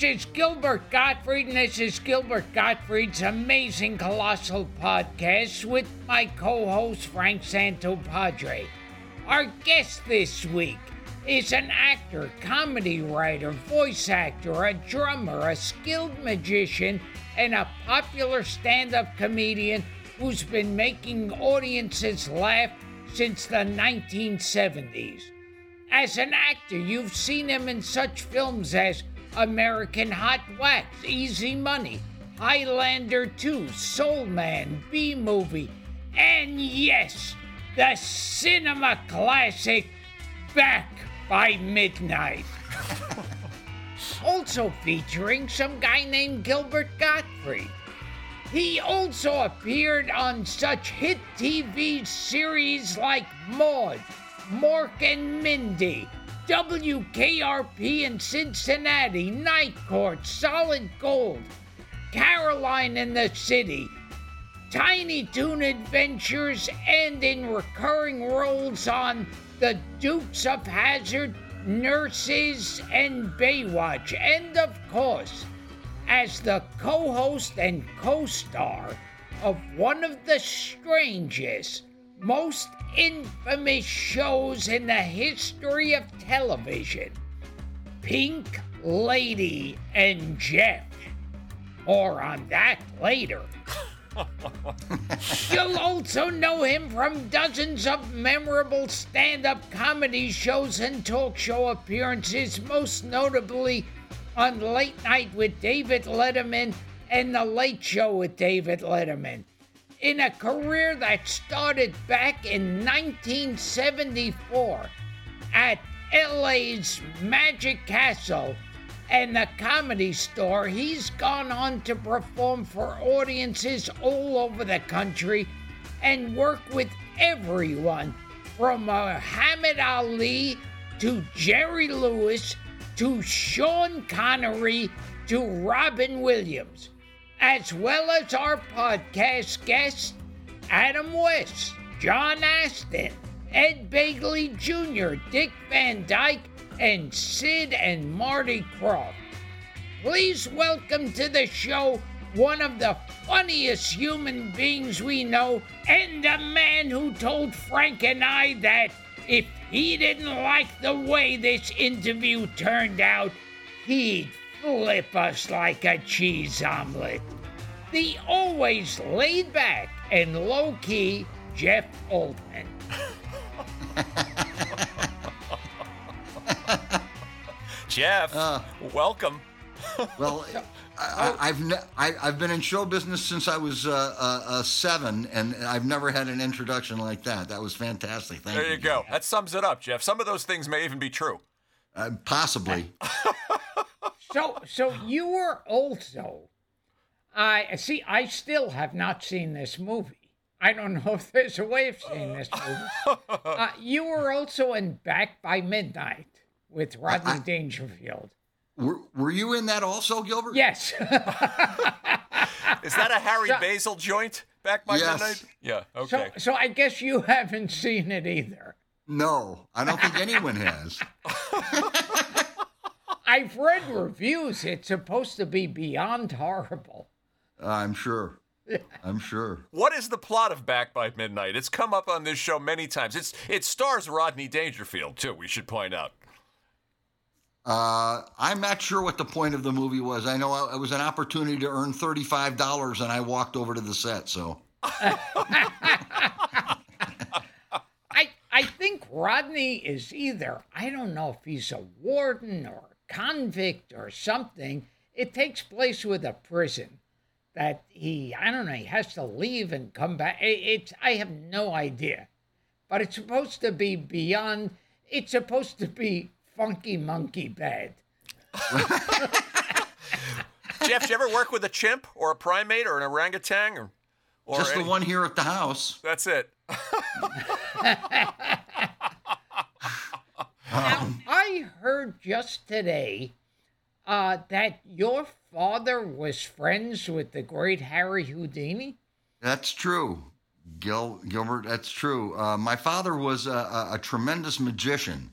This is Gilbert Gottfried, and this is Gilbert Gottfried's Amazing Colossal Podcast with my co host Frank Santopadre. Our guest this week is an actor, comedy writer, voice actor, a drummer, a skilled magician, and a popular stand up comedian who's been making audiences laugh since the 1970s. As an actor, you've seen him in such films as American Hot Wax, Easy Money, Highlander 2, Soul Man, B Movie, and yes, the cinema classic Back by Midnight. also featuring some guy named Gilbert Gottfried. He also appeared on such hit TV series like Maude, Mork and Mindy, WKRP in Cincinnati, Night Court, Solid Gold, Caroline in the City, Tiny Toon Adventures, and in recurring roles on The Dukes of Hazzard, Nurses, and Baywatch, and of course, as the co host and co star of one of the strangest, most infamous shows in the history of television Pink Lady and Jeff. More on that later. You'll also know him from dozens of memorable stand up comedy shows and talk show appearances, most notably on Late Night with David Letterman and The Late Show with David Letterman in a career that started back in 1974 at LA's Magic Castle and the Comedy Store, he's gone on to perform for audiences all over the country and work with everyone from Muhammad Ali to Jerry Lewis to Sean Connery to Robin Williams as well as our podcast guests Adam West, John Astin, Ed Begley Jr., Dick Van Dyke, and Sid and Marty Krofft. Please welcome to the show one of the funniest human beings we know, and a man who told Frank and I that if he didn't like the way this interview turned out, he'd flip us like a cheese omelet. The always laid back and low key Jeff Altman. Jeff, Uh. welcome. Well, I, I, I've ne- I, I've been in show business since I was uh, uh, uh, seven, and I've never had an introduction like that. That was fantastic. Thank There you go. That sums it up, Jeff. Some of those things may even be true. Uh, possibly. So, so you were also. I see. I still have not seen this movie. I don't know if there's a way of seeing this movie. Uh, you were also in Back by Midnight with Rodney I- Dangerfield. Were, were you in that also, Gilbert? Yes. Is that a Harry So- Basil joint back by Yes. midnight? Yeah, so, okay. so I guess you haven't seen it either. No, I don't think anyone has. I've read reviews. It's supposed to be beyond horrible. I'm sure. I'm sure. What is the plot of Back by Midnight? It's come up on this show many times. It's it stars Rodney Dangerfield too. We should point out. Uh, I'm not sure what the point of the movie was. I know it was an opportunity to earn $35, and I walked over to the set. So I I I think Rodney is either, I don't know if he's a warden or a convict or something. It takes place with a prison that he, I don't know, he has to leave and come back. It's, I have no idea. But it's supposed to be beyond, it's supposed to be funky monkey bad. Jeff, did you ever work with a chimp or a primate or an orangutan or, or Just any- the one here at the house. That's it. Now, I heard just today uh, that your father was friends with the great Harry Houdini. That's true, Gil Gilbert. That's true. Uh, my father was a, a, a tremendous magician,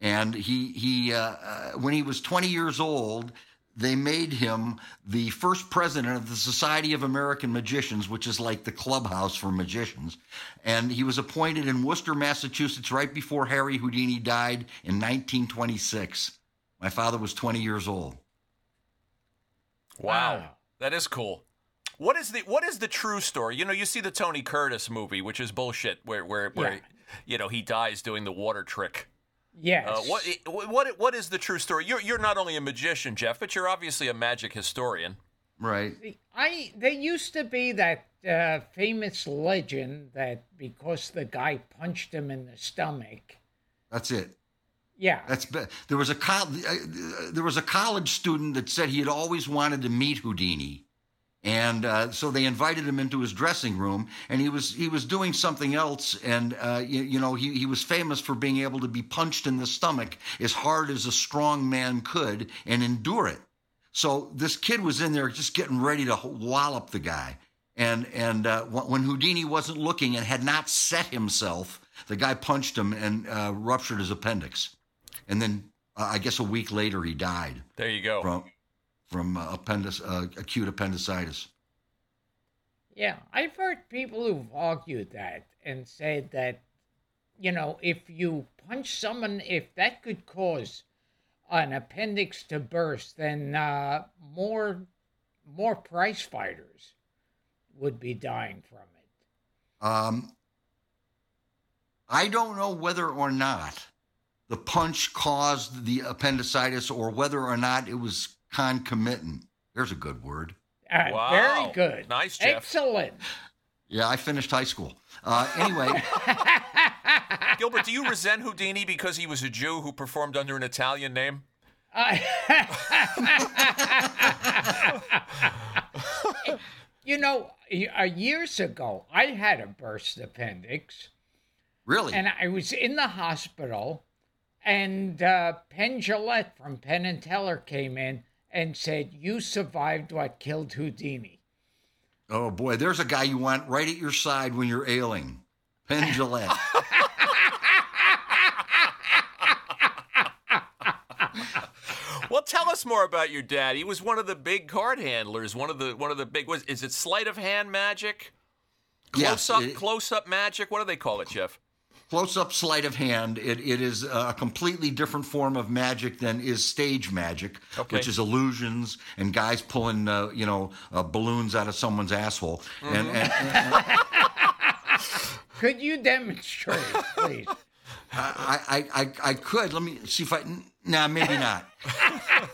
and he he uh, uh, when he was 20 years old, they made him the first president of the Society of American Magicians, which is like the clubhouse for magicians. And he was appointed in Worcester, Massachusetts, right before Harry Houdini died in 1926. My father was 20 years old. Wow. Wow. That is cool. What is the what is the true story? You know, you see the Tony Curtis movie, which is bullshit, where where, where Yeah. you know he dies doing the water trick. Yes. Uh, what what what is the true story? You're you're not only a magician, Jeff, but you're obviously a magic historian. Right. I there used to be that uh, famous legend that because the guy punched him in the stomach. That's it. Yeah. That's be- there was a col- uh, there was a college student that said he had always wanted to meet Houdini, and uh, so they invited him into his dressing room, and he was he was doing something else, and uh, you, you know he he was famous for being able to be punched in the stomach as hard as a strong man could and endure it. So this kid was in there just getting ready to wallop the guy, and and uh, when Houdini wasn't looking and had not set himself, the guy punched him and uh, ruptured his appendix, and then uh, I guess a week later he died There you go. from from uh, appendix uh, acute appendicitis. Yeah, I've heard people who've argued that and said that, you know, if you punch someone, if that could cause an appendix to burst, then uh, more more prize fighters would be dying from it. Um, I don't know whether or not the punch caused the appendicitis or whether or not it was concomitant. There's a good word. Uh, Wow. Very good. Nice, Jeff. Excellent. Yeah, I finished high school. Uh, anyway, Gilbert, do you resent Houdini because he was a Jew who performed under an Italian name? Uh, you know, uh, years ago, I had a burst appendix. really, and I was in the hospital, and uh, Penn Jillette from Penn and Teller came in and said, "You survived what killed Houdini." oh boy, there's a guy you want right at your side when you're ailing. Penn Jillette. Well, tell us more about your dad. He was one of the big card handlers. One of the one of the big was is it sleight of hand magic? Close Yes, up, it- close up magic. What do they call it, Jeff? Close up sleight of hand. It, it is a completely different form of magic than is stage magic, Okay. which is illusions and guys pulling, uh, you know, uh, balloons out of someone's asshole. And, and, and Could you demonstrate, please? I, I, I, I could. Let me see if I. Nah, maybe not.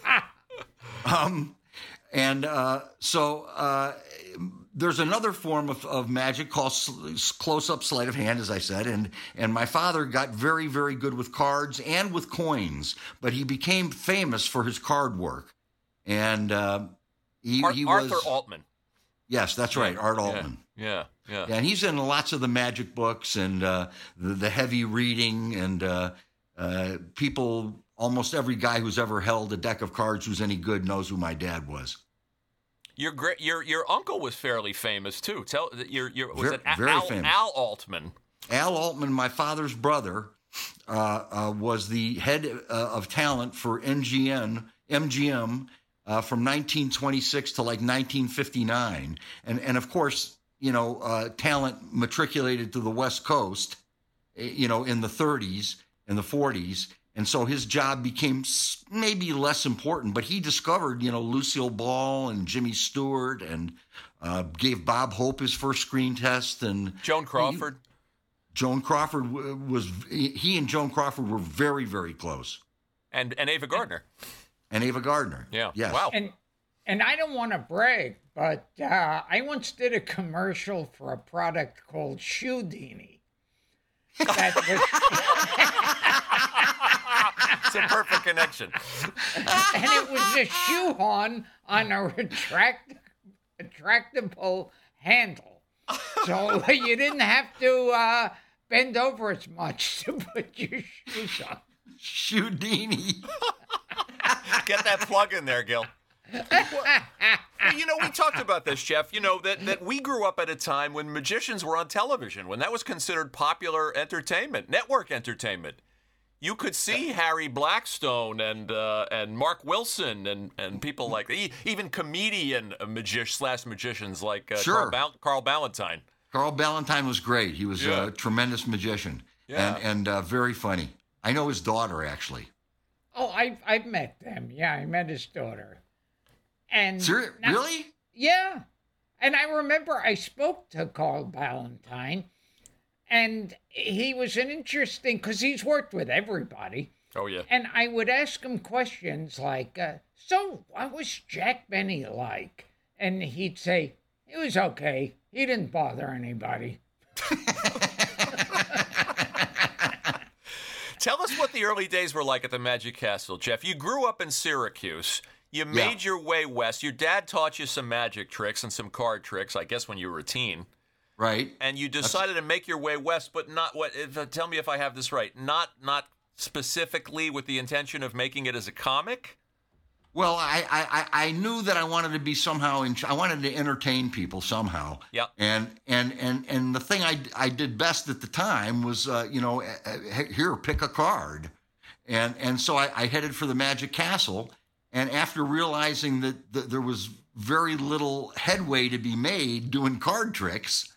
um, and uh, so uh, there's another form of, of magic called close up sleight of hand, as I said, and and my father got very very good with cards and with coins, but he became famous for his card work, and uh, he, Ar- he Arthur was Altman. yes, that's right, Art Altman. Yeah, yeah. Yeah, and he's in lots of the magic books and uh, the, the heavy reading, and uh, uh, people, almost every guy who's ever held a deck of cards who's any good knows who my dad was. Your great your your uncle was fairly famous too. Tell your your was Ver- it very Al, famous. Al Altman? Al Altman, my father's brother, uh, uh, was the head uh, of talent for MGM, MGM uh, from 1926 to like 1959, and and of course, you know, uh, talent matriculated to the West Coast, eh, you know, in the 30s and the 40s. And so his job became maybe less important, but he discovered, you know, Lucille Ball and Jimmy Stewart and uh, gave Bob Hope his first screen test and Joan Crawford. Joan Crawford was he and Joan Crawford were very very close, And and Ava Gardner. and Ava Gardner. Yeah. Yes. Wow. And and I don't want to brag, but uh, I once did a commercial for a product called Shoedini. That was, It's a perfect connection. and it was a shoe on on a retract, retractable handle, so you didn't have to uh, bend over as much to put your shoes on. Shoedini. Get that plug in there, Gil. Well, you know, we talked about this, Jeff. You know that that we grew up at a time when magicians were on television, when that was considered popular entertainment, network entertainment. You could see Harry Blackstone and uh, and Mark Wilson and, and people like e- even comedian magician slash magicians like uh, Sure. Carl, Bal- Carl Ballantine. Carl Ballantine was great. He was Yeah. a tremendous magician Yeah. and and uh, very funny. I know his daughter actually. Oh, I've I've met them. Yeah, I met his daughter. And Ser- now- really? Yeah. And I remember I spoke to Carl Ballantine, and he was an interesting because he's worked with everybody. Oh yeah. And I would ask him questions like, uh, "So, what was Jack Benny like?" And he'd say, "It was okay. He didn't bother anybody." Tell us what the early days were like at the Magic Castle, Jeff. You grew up in Syracuse. You made your way west. Your dad taught you some magic tricks and some card tricks, I guess, when you were a teen. Right. And you decided to make your way west, but not what? If, uh, tell me if I have this right. Not not specifically with the intention of making it as a comic. Well, I, I, I knew that I wanted to be somehow in. I wanted to entertain people somehow. Yeah. And and and and the thing I I did best at the time was uh, you know uh, uh, here pick a card, and and so I, I headed for the Magic Castle, and after realizing that, that there was very little headway to be made doing card tricks,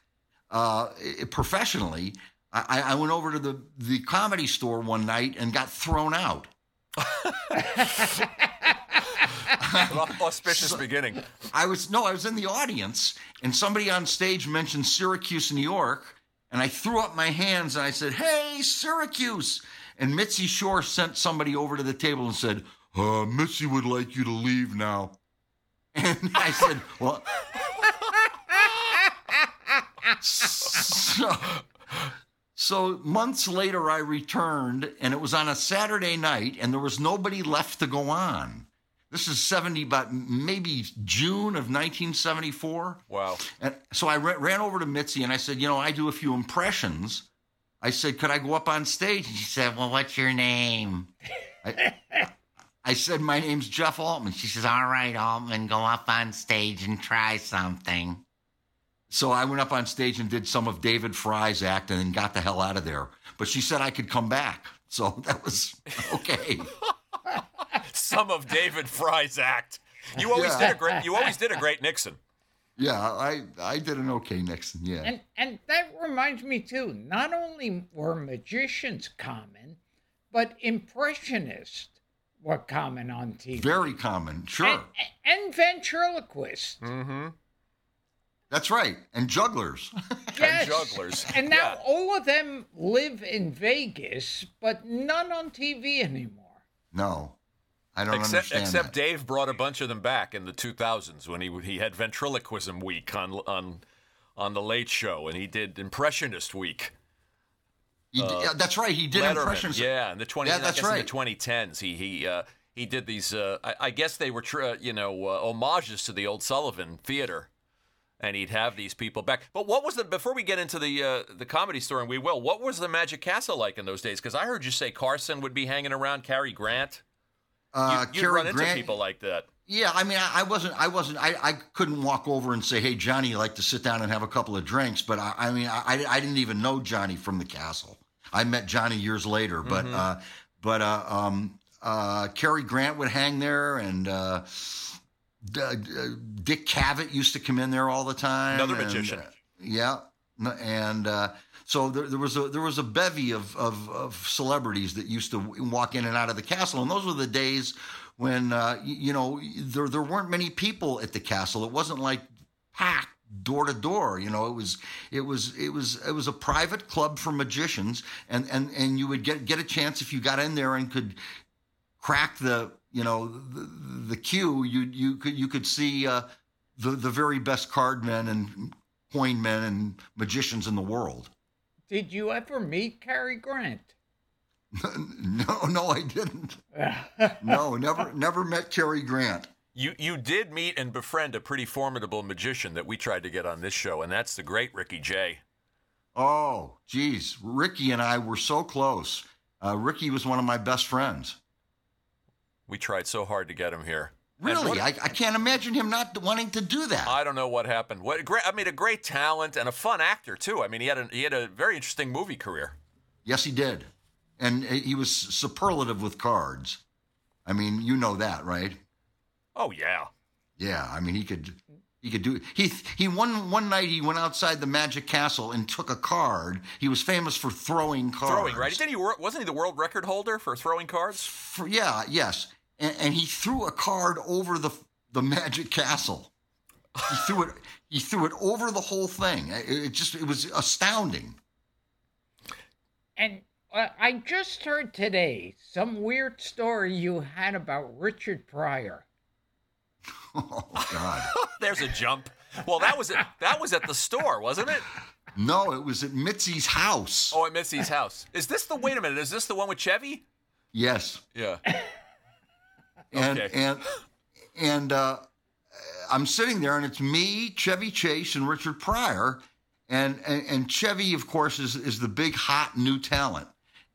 uh, professionally, I, I went over to the the comedy store one night and got thrown out. Auspicious beginning. I was no, I was in the audience, and somebody on stage mentioned Syracuse, New York, and I threw up my hands and I said, "Hey, Syracuse!" And Mitzi Shore sent somebody over to the table and said, uh, "Mitzi would like you to leave now." And I said, "Well." So, so months later, I returned, and it was on a Saturday night, and there was nobody left to go on. This is 70, but maybe June of 1974. Wow. And so I ra- ran over to Mitzi and I said, You know, I do a few impressions. I said, Could I go up on stage? And she said, Well, what's your name? I, I said, My name's Jeff Altman. She says, All right, Altman, go up on stage and try something. So I went up on stage and did some of David Frye's act and then got the hell out of there. But she said I could come back. So that was okay. Some of David Frye's act. You always Yeah. did a great. You always did a great Nixon. yeah, I, I did an okay Nixon. Yeah. And and that reminds me too. Not only were magicians common, but impressionists were common on TV. Very common. Sure. and, and ventriloquists. Mm-hmm. That's right. And jugglers. Yes. jugglers. And now Yeah. all of them live in Vegas, but none on TV anymore. no. I don't Except, understand. except that. Dave brought a bunch of them back in the 2000s when he he had ventriloquism week on on on the Late Show, and he did impressionist week. He did- yeah, that's right. He did Letterman, impressions. Yeah, in the 20 Yeah, that's guess in right. the 2010s, he he uh, he did these. Uh, I, I guess they were tr- uh, you know uh, homages to the old Sullivan Theater, and he'd have these people back. But what was the before we get into the uh, the comedy store, and we will. What was the Magic Castle like in those days? Because I heard you say Carson would be hanging around, Cary Grant. Uh, you, would run into Grant- people like that. Yeah, I mean, I, I wasn't, I wasn't, I, I couldn't walk over and say, "Hey, Johnny, you like to sit down and have a couple of drinks." But I, I mean, I, I didn't even know Johnny from the castle. I met Johnny years later, but, Mm-hmm. uh, but uh, um, uh, Cary Grant would hang there, and uh, uh, Dick Cavett used to come in there all the time. Another and, magician. uh, yeah, and uh, so there, there was a there was a bevy of, of of celebrities that used to walk in and out of the castle, and those were the days when uh, you know there there weren't many people at the castle. It wasn't like packed door to door. You know, it was it was it was it was a private club for magicians, and and and you would get get a chance if you got in there and could crack the you know the, the queue. You you could you could see uh, the the very best card men and coin men and magicians in the world. Did you ever meet Cary Grant? no, no, I didn't. no, never never met Cary Grant. You you did meet and befriend a pretty formidable magician that we tried to get on this show, and that's the great Ricky Jay. Oh, geez, Ricky and I were so close. Uh, Ricky was one of my best friends. We tried so hard to get him here. Really, what- I, I can't imagine him not wanting to do that. I don't know what happened. What great? I mean, a great talent and a fun actor too. I mean, he had a he had a very interesting movie career. yes, he did, and he was superlative with cards. I mean, you know that, right? Oh yeah. Yeah, I mean, he could he could do he he one one night he went outside the Magic Castle and took a card. He was famous for throwing cards. Throwing, right? Didn't he? Wasn't he the world record holder for throwing cards? For, yeah, yes, and, and he threw a card over the the Magic Castle. He threw it. He threw it over the whole thing. It, it just it was astounding. And uh, I just heard today some weird story you had about Richard Pryor. Oh God! There's a jump. Well, that was at, that was at the store, wasn't it? no, it was at Mitzi's house. Oh, at Mitzi's house. Is this the? Wait a minute. Is this the one with Chevy? Yes, Yeah. And Okay. and and uh, I'm sitting there, and it's me, Chevy Chase, and Richard Pryor, and and, and Chevy, of course, is is the big hot new talent,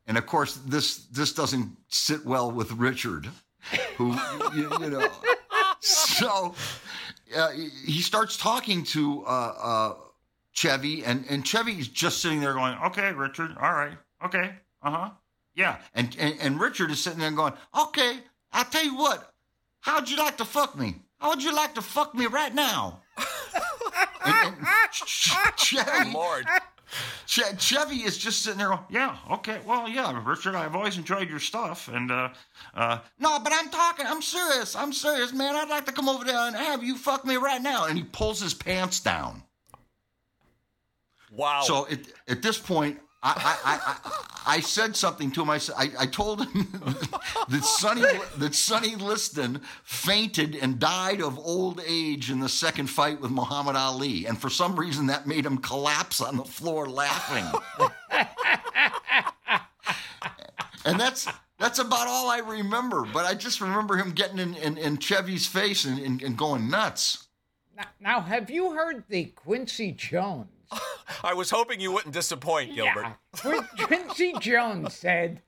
and of course, this this doesn't sit well with Richard, who you, you know, so uh, he starts talking to uh, uh, Chevy, and and Chevy's just sitting there going, "Okay, Richard, all right, okay, uh huh, yeah," and, and and Richard is sitting there going, "Okay, I'll tell you what, how'd you like to fuck me? How would you like to fuck me right now?" and, and Ch- Chevy, Lord. Che- Chevy is just sitting there going, yeah, okay, well, yeah, Richard, I've always enjoyed your stuff. And, uh, uh, no, but I'm talking, I'm serious, I'm serious, man. I'd like to come over there and have you fuck me right now. And he pulls his pants down. Wow. So at, at this point, I, I, I, I, said something to him. I, I told him that Sonny that Sonny Liston fainted and died of old age in the second fight with Muhammad Ali, and for some reason that made him collapse on the floor laughing. and that's that's about all I remember. But I just remember him getting in, in, in Chevy's face and, and, and going nuts. Now, now, have you heard the Quincy Jones? I was hoping you wouldn't disappoint, Gilbert. Yeah. Quincy Jones said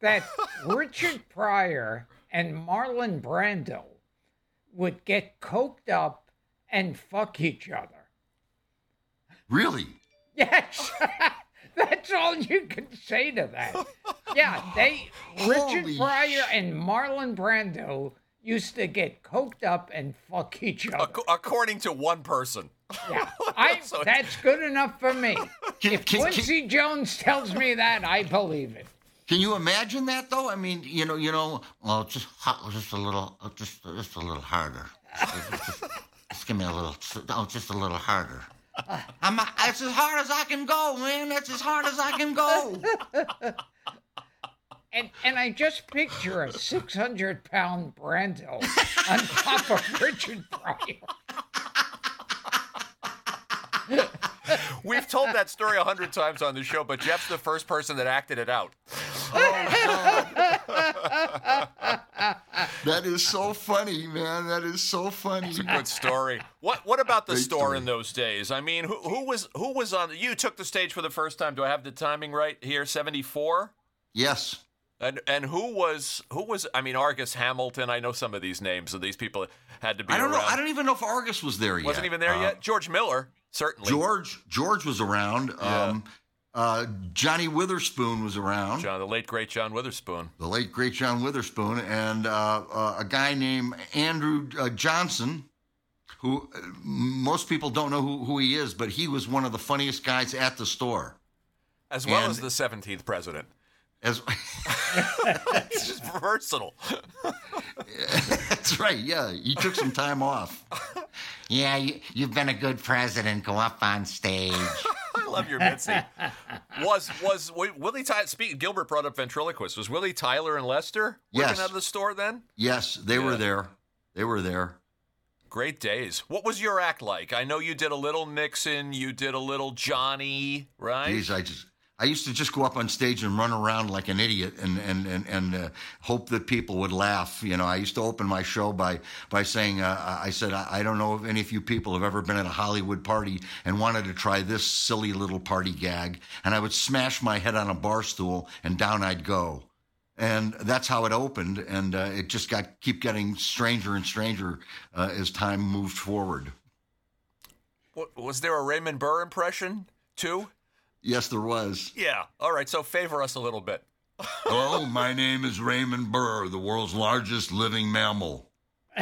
that Richard Pryor and Marlon Brando would get coked up and fuck each other. Really? Yes. That's all you can say to that. Yeah, they Richard Holy Pryor and Marlon Brando used to get coked up and fuck each other. Ac- according to one person. Yeah, I, that's good enough for me. Can- If can- can- Quincy Jones tells me that, I believe it. Can you imagine that though? I mean, you know, you know, well, just just a little, uh, just, just a little harder. Just, just- just give me a little, oh, just a little harder. I'm, that's as hard as I can go, man. That's as hard as I can go. And and I just picture a six hundred pound Brando on top of Richard Pryor. We've told that story a hundred times on the show, but Jeff's the first person that acted it out. That is so funny, man. That is so funny. It's a Good story. What What about the Great store story. in those days? I mean, who, who was who was on? You took the stage for the first time. Do I have the timing right here? Seventy four. Yes. And and who was who was? I mean, Argus Hamilton. I know some of these names, so these people had to be I don't know. I don't even know if Argus was there yet. Wasn't even there Uh, yet. George Miller, certainly. George George was around. Um, uh, Johnny Witherspoon was around. John, the late great John Witherspoon. the late great John Witherspoon, and uh, uh, a guy named Andrew uh, Johnson, who uh, most people don't know who, who he is, but he was one of the funniest guys at the store. as well And- as the 17th president. As It's just versatile. that's right, yeah, you took some time off, Yeah, you, you've been a good president. Go up on stage. I love your Mitzi. Was was Wi- Willie Tyler? Speak. Gilbert brought up ventriloquist. Was Willie Tyler and Lester working Yes. out of the store then? yes, they Yeah. were there. They were there. Great days. What was your act like? I know you did a little Nixon. You did a little Johnny, right? Geez, I just I used to just go up on stage and run around like an idiot and and and, and uh, hope that people would laugh. You know, I used to open my show by by saying, uh, I said, I, I don't know if any of you people have ever been at a Hollywood party and wanted to try this silly little party gag, and I would smash my head on a bar stool and down I'd go. And that's how it opened, and uh, it just got keep getting stranger and stranger uh, as time moved forward. Was there a Raymond Burr impression too? Yes, there was. Yeah. All right. So favor us a little bit. Hello, my name is Raymond Burr, the world's largest living mammal.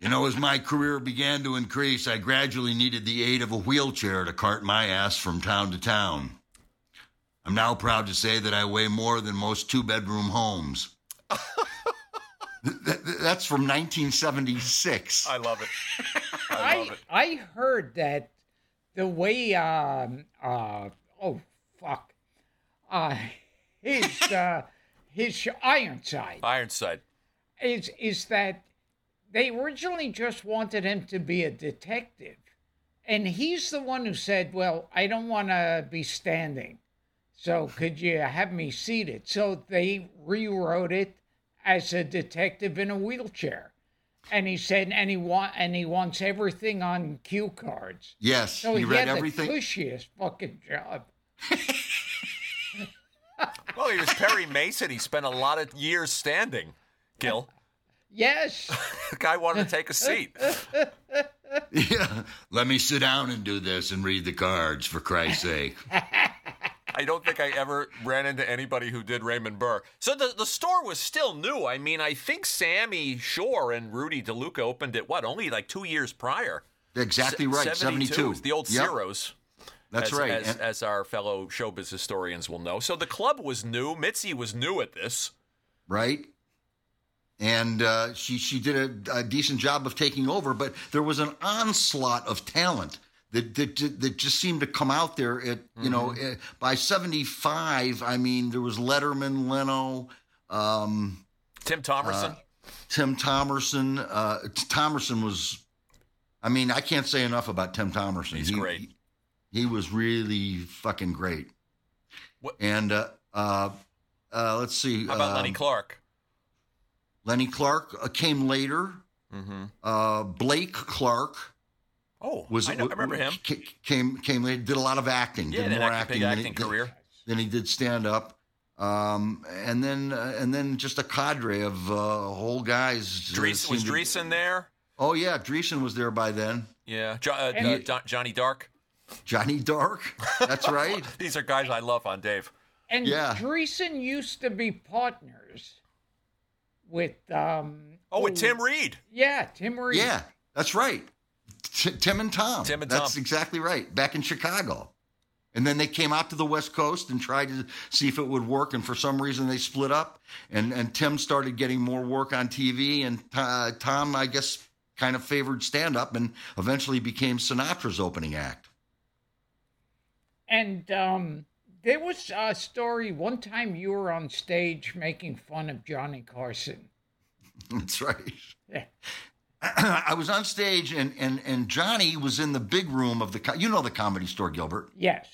you know, as my career began to increase, I gradually needed the aid of a wheelchair to cart my ass from town to town. I'm now proud to say that I weigh more than most two bedroom homes. Th- th- That's from 1976. I love it. I I love it. I heard that the way um uh oh fuck. Uh his uh his Ironside. Ironside. is is that they originally just wanted him to be a detective, and he's the one who said, "Well, I don't want to be standing, so could you have me seated?" So they rewrote it as a detective in a wheelchair, and he said, and he want and he wants everything on cue cards. yes, So he he, read had everything. the cushiest fucking job. Well, he was Perry Mason. He spent a lot of years standing. Gil, Yes. the guy wanted to take a seat. Yeah. Let me sit down and do this and read the cards, for Christ's sake. I don't think I ever ran into anybody who did Raymond Burr. So the, the store was still new. I mean, I think Sammy Shore and Rudy DeLuca opened it, what, only like two years prior? Exactly right, 72. It's the old Yep, Ciro's. That's as, right. As, And- as our fellow showbiz historians will know. So the club was new. Mitzi was new at this. right? And uh, she she did a, a decent job of taking over, but there was an onslaught of talent that that, that just seemed to come out there. At you know, Mm-hmm. eh, by seventy five, I mean there was Letterman, Leno, um, Tim Thomerson. Tim Thomerson. Uh, Thomerson was, I mean, I can't say enough about Tim Thomerson. He's he, great. He, he was really fucking great. What- And uh, uh, uh, let's see. How about Lenny um, Clark? Lenny Clark uh, came later. Mm-hmm. Uh, Blake Clark Oh, was I, know, I remember him. Came came later, did a lot of acting. Yeah, did more act- acting big than acting he, career. Than he did stand up. Um, and then uh, and then just a cadre of uh, whole guys. uh, was seemed to- Dreesen there? Oh yeah, Dreesen was there by then. Yeah. Jo- uh, And- uh, Don- Johnny Dark. Johnny Dark. That's right. These are guys I love on Dave. And Yeah. Dreesen used to be partners with um Oh, with oh, Tim Reid. Yeah, Tim Reid. yeah, that's right. T- Tim and Tom. Tim and That's Tom. exactly right. Back in Chicago. And then they came out to the West Coast and tried to see if it would work. And for some reason, they split up. And and Tim started getting more work on TV. And uh, Tom, I guess, kind of favored stand up and eventually became Sinatra's opening act. And um there was a story one time you were on stage making fun of Johnny Carson. That's right. Yeah. I was on stage and, and, and Johnny was in the big room of the, you know, the comedy store, Gilbert. Yes.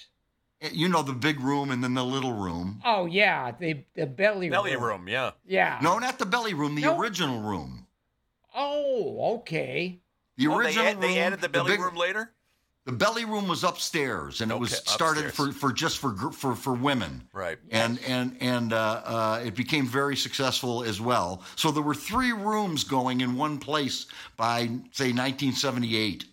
Eh, you know, the big room and then the little room. Oh yeah, the the belly Belly room, yeah. Yeah. No, not the belly room, the No. original room. Oh, okay. The Oh, they, original add, they room, added the belly big- room later? The belly room was upstairs, and it was started upstairs. for, for just for for for women. Right. And and and uh, uh, it became very successful as well. So there were three rooms going in one place by say 1978.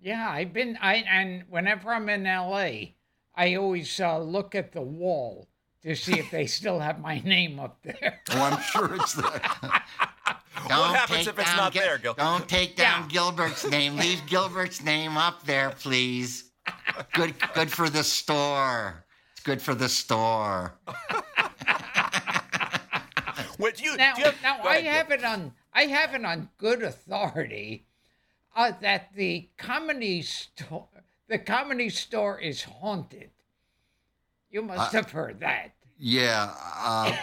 Yeah, I've been I and whenever I'm in LA, I always uh, look at the wall to see if they still have my name up there. Oh, I'm sure it's there. What happens if it's not there, Gil? Don't take down Yeah. Gilbert's name. Leave Gilbert's name up there, please. Good, good for the store. It's good for the store. What you, Now, do you have, now go I ahead, Gil. have it on I have it on good authority uh, that the comedy store the comedy store is haunted. You must have heard that. Yeah, uh,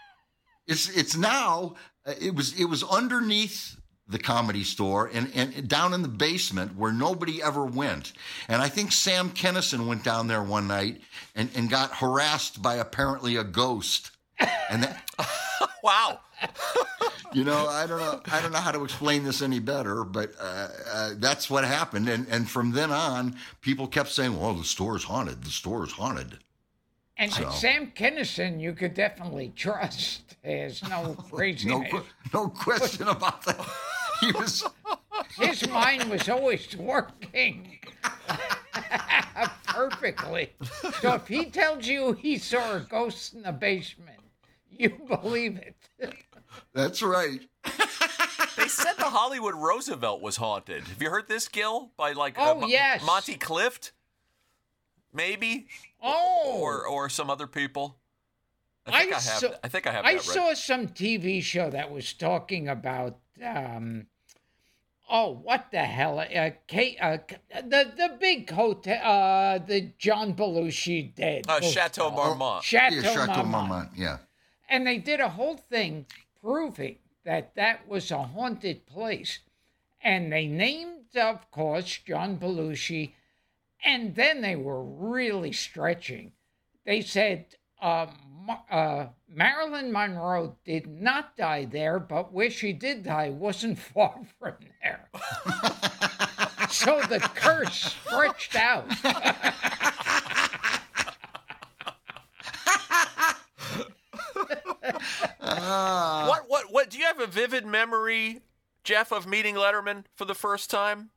it's it's now. Uh, It was it was underneath the comedy store and, and down in the basement where nobody ever went. And I think Sam Kinison went down there one night and, and got harassed by apparently a ghost. And that, Wow. you know, I don't know, I don't know how to explain this any better, but uh, uh, that's what happened. And and from then on, people kept saying, "Well, the store's haunted. The store's haunted." And So- Sam Kinison, you could definitely trust. There's no crazy. No, no question about that. He was. His mind was always working perfectly. So if he tells you he saw a ghost in the basement, you believe it. That's right. They said the Hollywood Roosevelt was haunted. Have you heard this, Gil? By like Oh, uh, Mo- yes. Monty Clift, maybe, Oh, or or some other people. I think I, have. saw, I think I have I right. saw some TV show that was talking about. Um, oh, what the hell? Uh, Kate, uh, the the big hotel, uh, the John Belushi did. Uh, Chateau Marmont. Chateau, yeah, Chateau Marmont. Marmont. Yeah. And they did a whole thing proving that that was a haunted place. And they named, of course, John Belushi. And then they were really stretching. They said uh, uh, Marilyn Monroe did not die there, but where she did die wasn't far from there. so the curse stretched out. What what what? Do you have a vivid memory, Jeff, of meeting Letterman for the first time?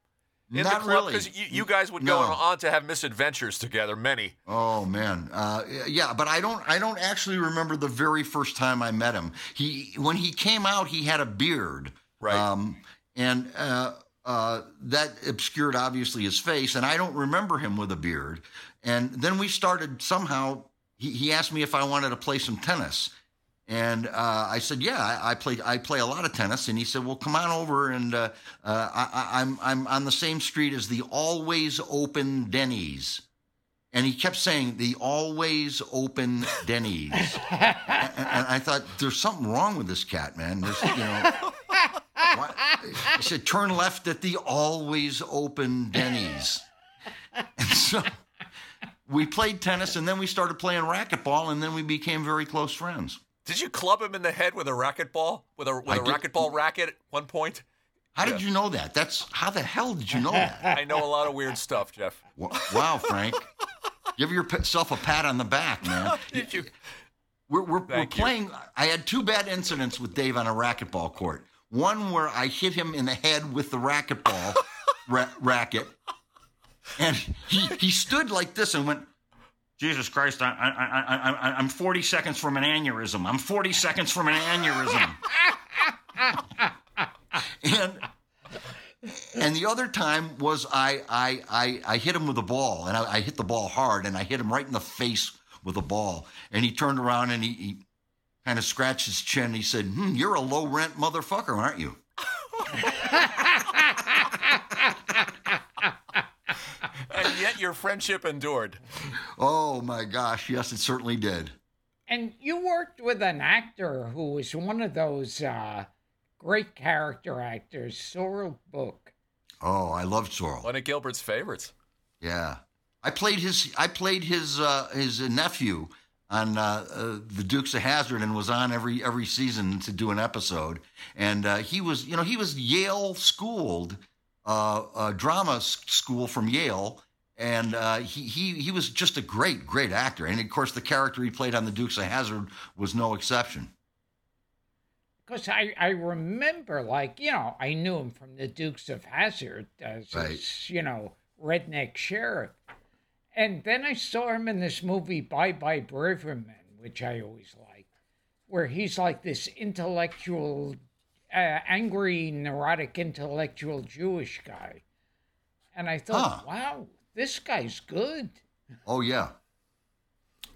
In Not the club? really. Because you, you guys would go No. on to have misadventures together, many. Oh man, uh, yeah, but I don't. I don't actually remember the very first time I met him. He when he came out, he had a beard, Right. Um, and uh, uh, that obscured obviously his face, and I don't remember him with a beard. And then we started somehow. He, he asked me if I wanted to play some tennis, and uh, I said, "Yeah, I, I play. I play a lot of tennis." And he said, "Well, come on over, and uh, uh, I, I, I'm I'm on the same street as the always open Denny's." And he kept saying the always open Denny's, and, and I thought there's something wrong with this cat, man. There's, you know, I said turn left at the always open Denny's, and so we played tennis, and then we started playing racquetball, and then we became very close friends. Did you club him in the head with a racquetball? With a with I a did. racquetball racket at one point? How did you know that? That's how the hell did you know that? I know a lot of weird stuff, Jeff. Wow, Frank. Give yourself a pat on the back, man. Did you? We're, we're, we're Thank you. playing. I had two bad incidents with Dave on a racquetball court. One where I hit him in the head with the racquetball ra- racket, and he, he stood like this and went, Jesus Christ, I, I, I, I, I'm 40 seconds from an aneurysm. I'm 40 seconds from an aneurysm. and and the other time was I I I, I hit him with a ball, and I, I hit the ball hard, and I hit him right in the face with a ball. And he turned around and he, he kind of scratched his chin. And he said, hmm, "You're a low rent motherfucker, aren't you?" yet your friendship endured. Oh my gosh, yes, it certainly did. And you worked with an actor who was one of those uh, great character actors, Sorrell Booke. Oh, I loved Sorrell. One of Gilbert's favorites. Yeah, I played his I played his uh, his nephew on uh, uh, the Dukes of Hazzard and was on every every season to do an episode. And uh, he was you know he was Yale schooled, uh, uh, drama school from Yale. And uh, he, he he was just a great great actor, and of course the character he played on the Dukes of Hazzard was no exception. Because I, I remember, like, you know, I knew him from the Dukes of Hazzard as Right. his, you know, redneck sheriff. And then I saw him in this movie, Bye Bye Braverman, which I always liked, where he's like this intellectual, uh, angry, neurotic, intellectual Jewish guy. And I thought, Huh. wow, this guy's good. Oh yeah,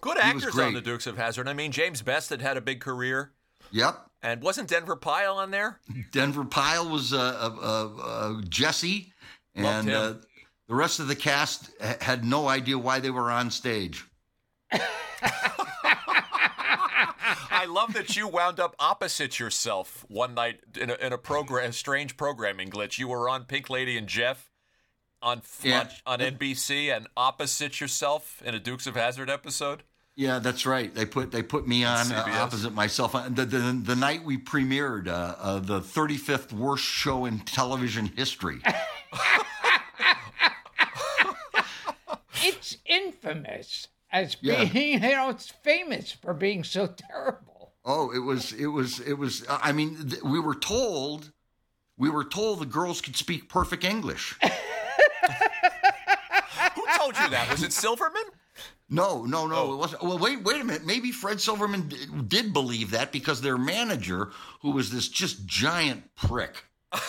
Good He actors on the Dukes of Hazzard. I mean, James Best had had a big career. Yep. And wasn't Denver Pyle on there? Denver Pyle was uh, uh, uh, uh, Jesse, Loved and him. uh, the rest of the cast ha- had no idea why they were on stage. I love that you wound up opposite yourself one night in a, in a program, a strange programming glitch. You were on Pink Lady and Jeff on Yeah. on, on NBC and opposite yourself in a Dukes of Hazzard episode. Yeah, that's right. They put they put me on uh, opposite myself Uh, the, the the night we premiered uh, uh, the 35th worst show in television history. It's infamous as Yeah. being, you know, it's famous for being so terrible. Oh, it was it was it was. I mean, th- we were told we were told the girls could speak perfect English. Who told you that? Was it Silverman? No, no, no, Oh. it wasn't. Well, wait, wait a minute. Maybe Fred Silverman d- did believe that because their manager, who was this just giant prick,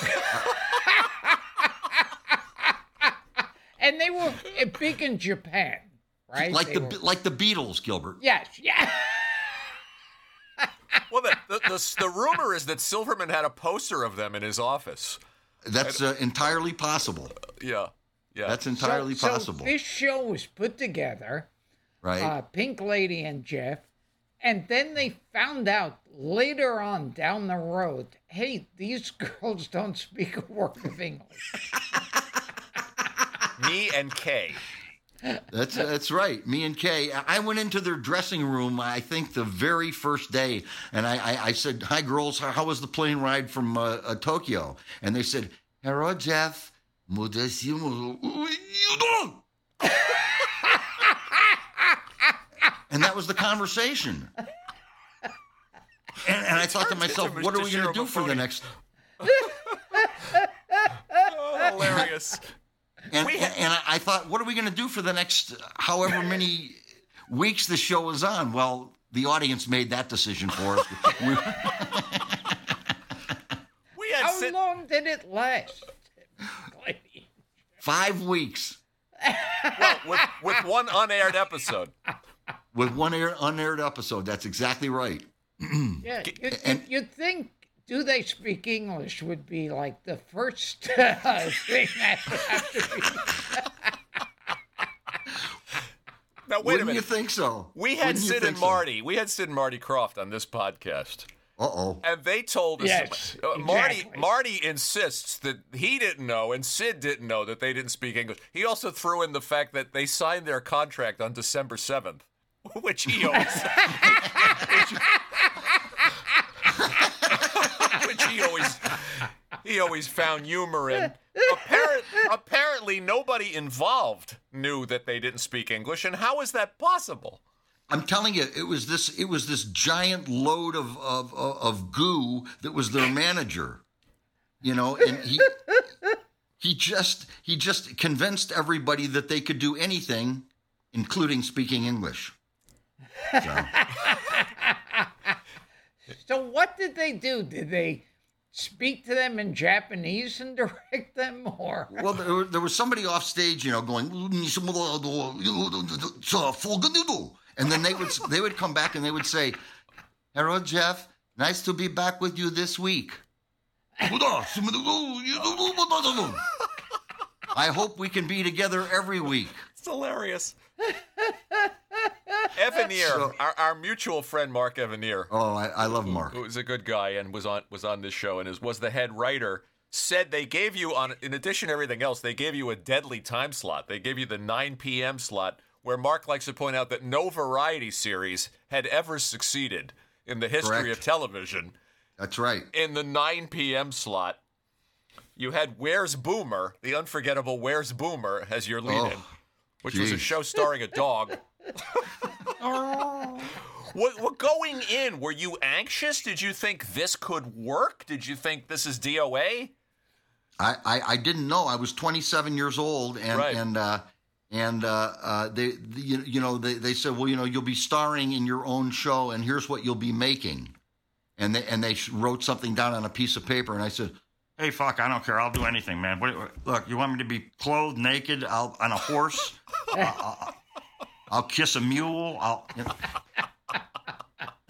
And they were uh, big in Japan, right? like They the were- like the Beatles, Gilbert. yes, yeah. Well, the, the, the, the rumor is that Silverman had a poster of them in his office. That's uh, entirely possible. Yeah, yeah. That's entirely so, possible, So this show was put together, right? uh, Pink Lady and Jeff, and then they found out later on down the road, hey, these girls don't speak a word of English. Mie and Kei. That's that's right. Mie and Kei. I went into their dressing room. I think the very first day, and I, I, I said, "Hi, girls. How, how was the plane ride from uh, uh, Tokyo?" And they said, "Hello, Jeff." Mudasimu- You don't. and that was the conversation. And, and I thought to myself, into "What are we going to do for the next?" Oh, hilarious. And, We ha- and I, I thought, what are we going to do for the next however many weeks the show is on? Well, the audience made that decision for us. We- We had How sit- long did it last? Lady? five weeks well, with, with one unaired episode. with one air, unaired episode. That's exactly right. Yeah, you'd, and- you'd think do they speak English would be like the first uh, thing that would have to be. Now wait a Wouldn't minute. you think so? we had Wouldn't Sid think and so? Marty. We had Sid and Marty Krofft on this podcast. Uh-oh. And they told us Yes, uh, Marty exactly. Marty insists that he didn't know and Sid didn't know that they didn't speak English. He also threw in the fact that they signed their contract on December 7th, which he always which he always he always found humor in. Apparent, apparently nobody involved knew that they didn't speak English and how is that possible? I'm telling you, it was this. It was this giant load of of of, goo that was their manager. You know, and he he just he just convinced everybody that they could do anything, including speaking English. So, So what did they do? Did they speak to them in Japanese and direct them, or well, there, there was somebody off stage, you know, going, and then they would they would come back and they would say, "Hello, Jeff. Nice to be back with you this week." I hope we can be together every week. It's hilarious. Evanier, So- our, our mutual friend Mark Evanier, Oh, I, I love Mark. who was a good guy and was on was on this show and is, was the head writer, said they gave you on in addition to everything else, they gave you a deadly time slot. They gave you the 9 p.m. slot where Mark likes to point out that no variety series had ever succeeded in the history Correct. of television That's right. in the 9 p.m. slot. You had Where's Boomer, the unforgettable Where's Boomer, as your lead in, Oh, which was a show starring a dog. what, what going in? Were you anxious? Did you think this could work? Did you think this is DOA? I, I, I didn't know. I was 27 years old, and Right. and uh, and uh, uh, they, the, you, you know they, they said, well, you know, you'll be starring in your own show, and here's what you'll be making, and they and they wrote something down on a piece of paper, and I said, hey, fuck, I don't care, I'll do anything, man. What, look, you want me to be clothed naked, I'll, on a horse, I'll, I'll, kiss a mule, I'll, you know,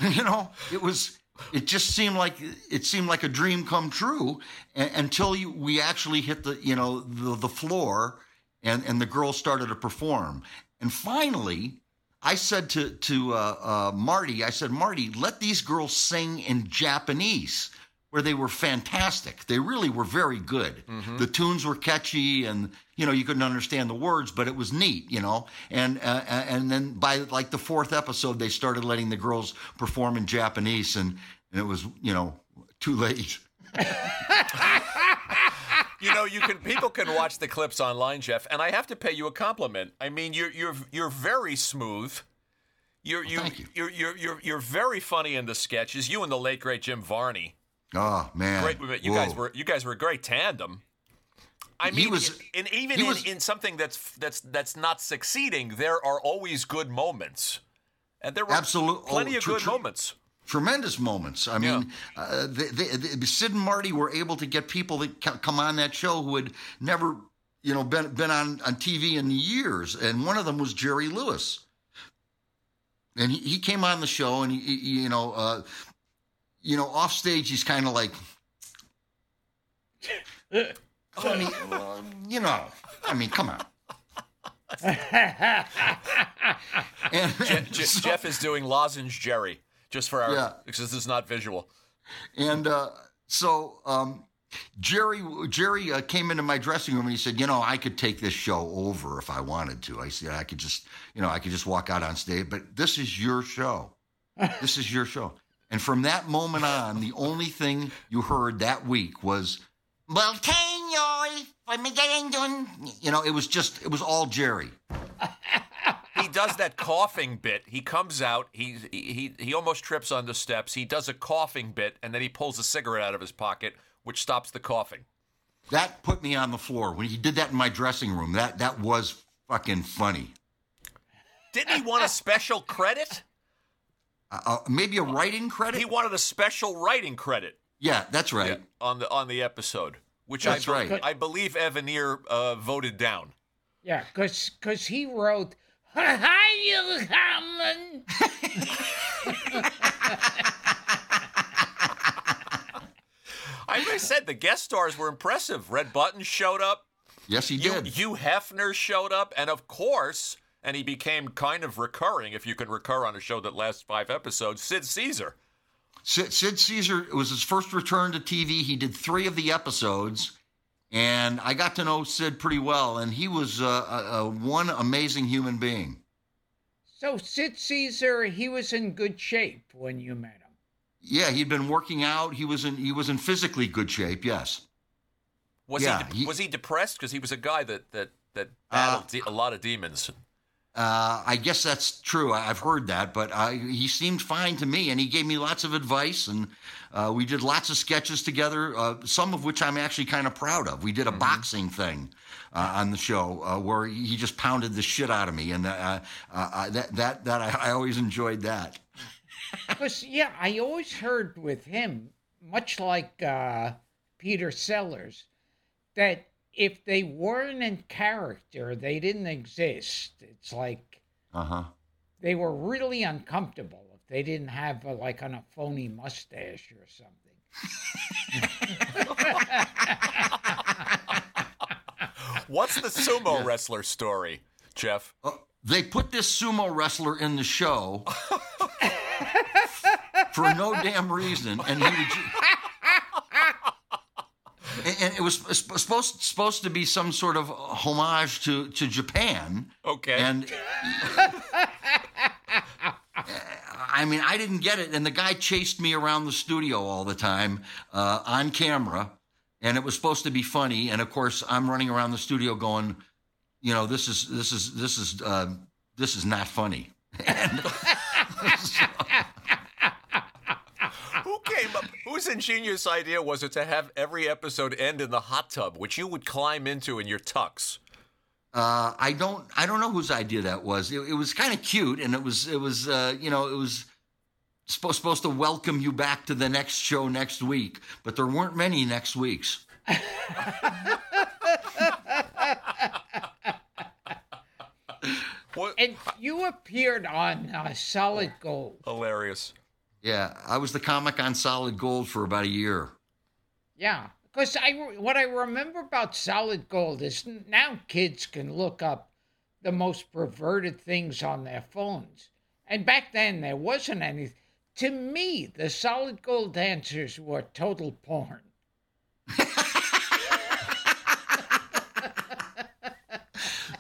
you know, it was it just seemed like it seemed like a dream come true until you, we actually hit the you know the, the floor and and the girls started to perform. And finally I said to to uh, uh, Marty I said Marty let these girls sing in Japanese where they were fantastic. They really were very good. The tunes were catchy and you know you couldn't understand the words but it was neat you know? And uh, and then by like the fourth episode they started letting the girls perform in Japanese and and it was you know too late You know, you can people can watch the clips online, Jeff, and I have to pay you a compliment. I mean, you're you're you're very smooth. You're you, thank you. You're, you're you're you're very funny in the sketches. You and the late great Jim Varney. oh man Great, you guys were you guys were a great tandem. I mean, was- in, even in, was- in something that's that's that's not succeeding, there are always good moments, and there were Absolute- oh, plenty oh, of true, good true. moments. Tremendous moments. I mean, uh, they, they, they, Sid and Marty were able to get people that come on that show who had never, you know, been been on, on TV in years, and one of them was Jerry Lewis. And he, he came on the show, and he, he- you know, uh, you know, off stage, he's kind of like, I mean, well, you know, I mean, come on. and, Je- and Je- so- Jeff is doing lozenge Jerry, just for our Yeah. because this is not visual. And uh, so um, Jerry Jerry uh, came into my dressing room and he said, "You know, I could take this show over if I wanted to." I said, "I could just, you know, I could just walk out on stage, but this is your show. This is your show." And from that moment on, the only thing you heard that week was, "Well, can you?" You know, it was just, it was all Jerry. he does that coughing bit. He comes out. He he he almost trips on the steps. He does a coughing bit, and then he pulls a cigarette out of his pocket, which stops the coughing. That put me on the floor when he did that in my dressing room. That that was fucking funny. Didn't he want a special credit? Uh, uh, maybe a writing credit. He wanted a special writing credit yeah, that's right. on the on the episode, which That's I, be- right. I believe Evanier uh, voted down. Yeah, because cause he wrote, Hi, you Hamlin. I said the guest stars were impressive. Red Buttons showed up. Yes, he Hugh, did. Hugh Hefner showed up, and of course, and he became kind of recurring, if you can recur on a show that lasts five episodes. Sid Caesar. Sid, Sid Caesar it was his first return to TV. He did three of the episodes, and I got to know Sid pretty well. And he was uh, a, a one amazing human being. So Sid Caesar, he was in good shape when you met him. Yeah, he'd been working out. He was in he was in physically good shape. Yes. Was Yeah, he, de- he- was he depressed because he was a guy that that that battled de- a lot of demons? Uh, I guess that's true. I- I've heard that, but uh, he seemed fine to me, and he gave me lots of advice, and uh, we did lots of sketches together. Uh, some of which I'm actually kind of proud of. We did a boxing thing uh, on the show uh, where he just pounded the shit out of me, and uh, uh, uh, that that that I, I always enjoyed that. Because, yeah, I always heard with him, much like uh, Peter Sellers, that if they weren't in character, they didn't exist. It's like Uh huh. they were really uncomfortable if they didn't have, uh, like, on a phony mustache or something. What's the sumo wrestler story, Jeff? Uh, they put this sumo wrestler in the show for no damn reason, and he would. And- And it was supposed supposed to be some sort of homage to, to Japan. Okay. And I mean, I didn't get it. And the guy chased me around the studio all the time uh, on camera. And it was supposed to be funny. And of course, I'm running around the studio going, you know, this is this is this is uh, this is not funny. Who came up? Whose ingenious idea was it to have every episode end in the hot tub, which you would climb into in your tux? Uh, I don't I don't know whose idea that was. It, it was kind of cute, and it was it was uh, you know it was supposed supposed to welcome you back to the next show next week, but there weren't many next weeks. What? And you appeared on uh, Solid Gold. Hilarious. Yeah, I was the comic on Solid Gold for about a year. Yeah, because I what I remember about solid gold is now kids can look up the most perverted things on their phones, and back then there wasn't any. To me, the solid gold dancers were total porn.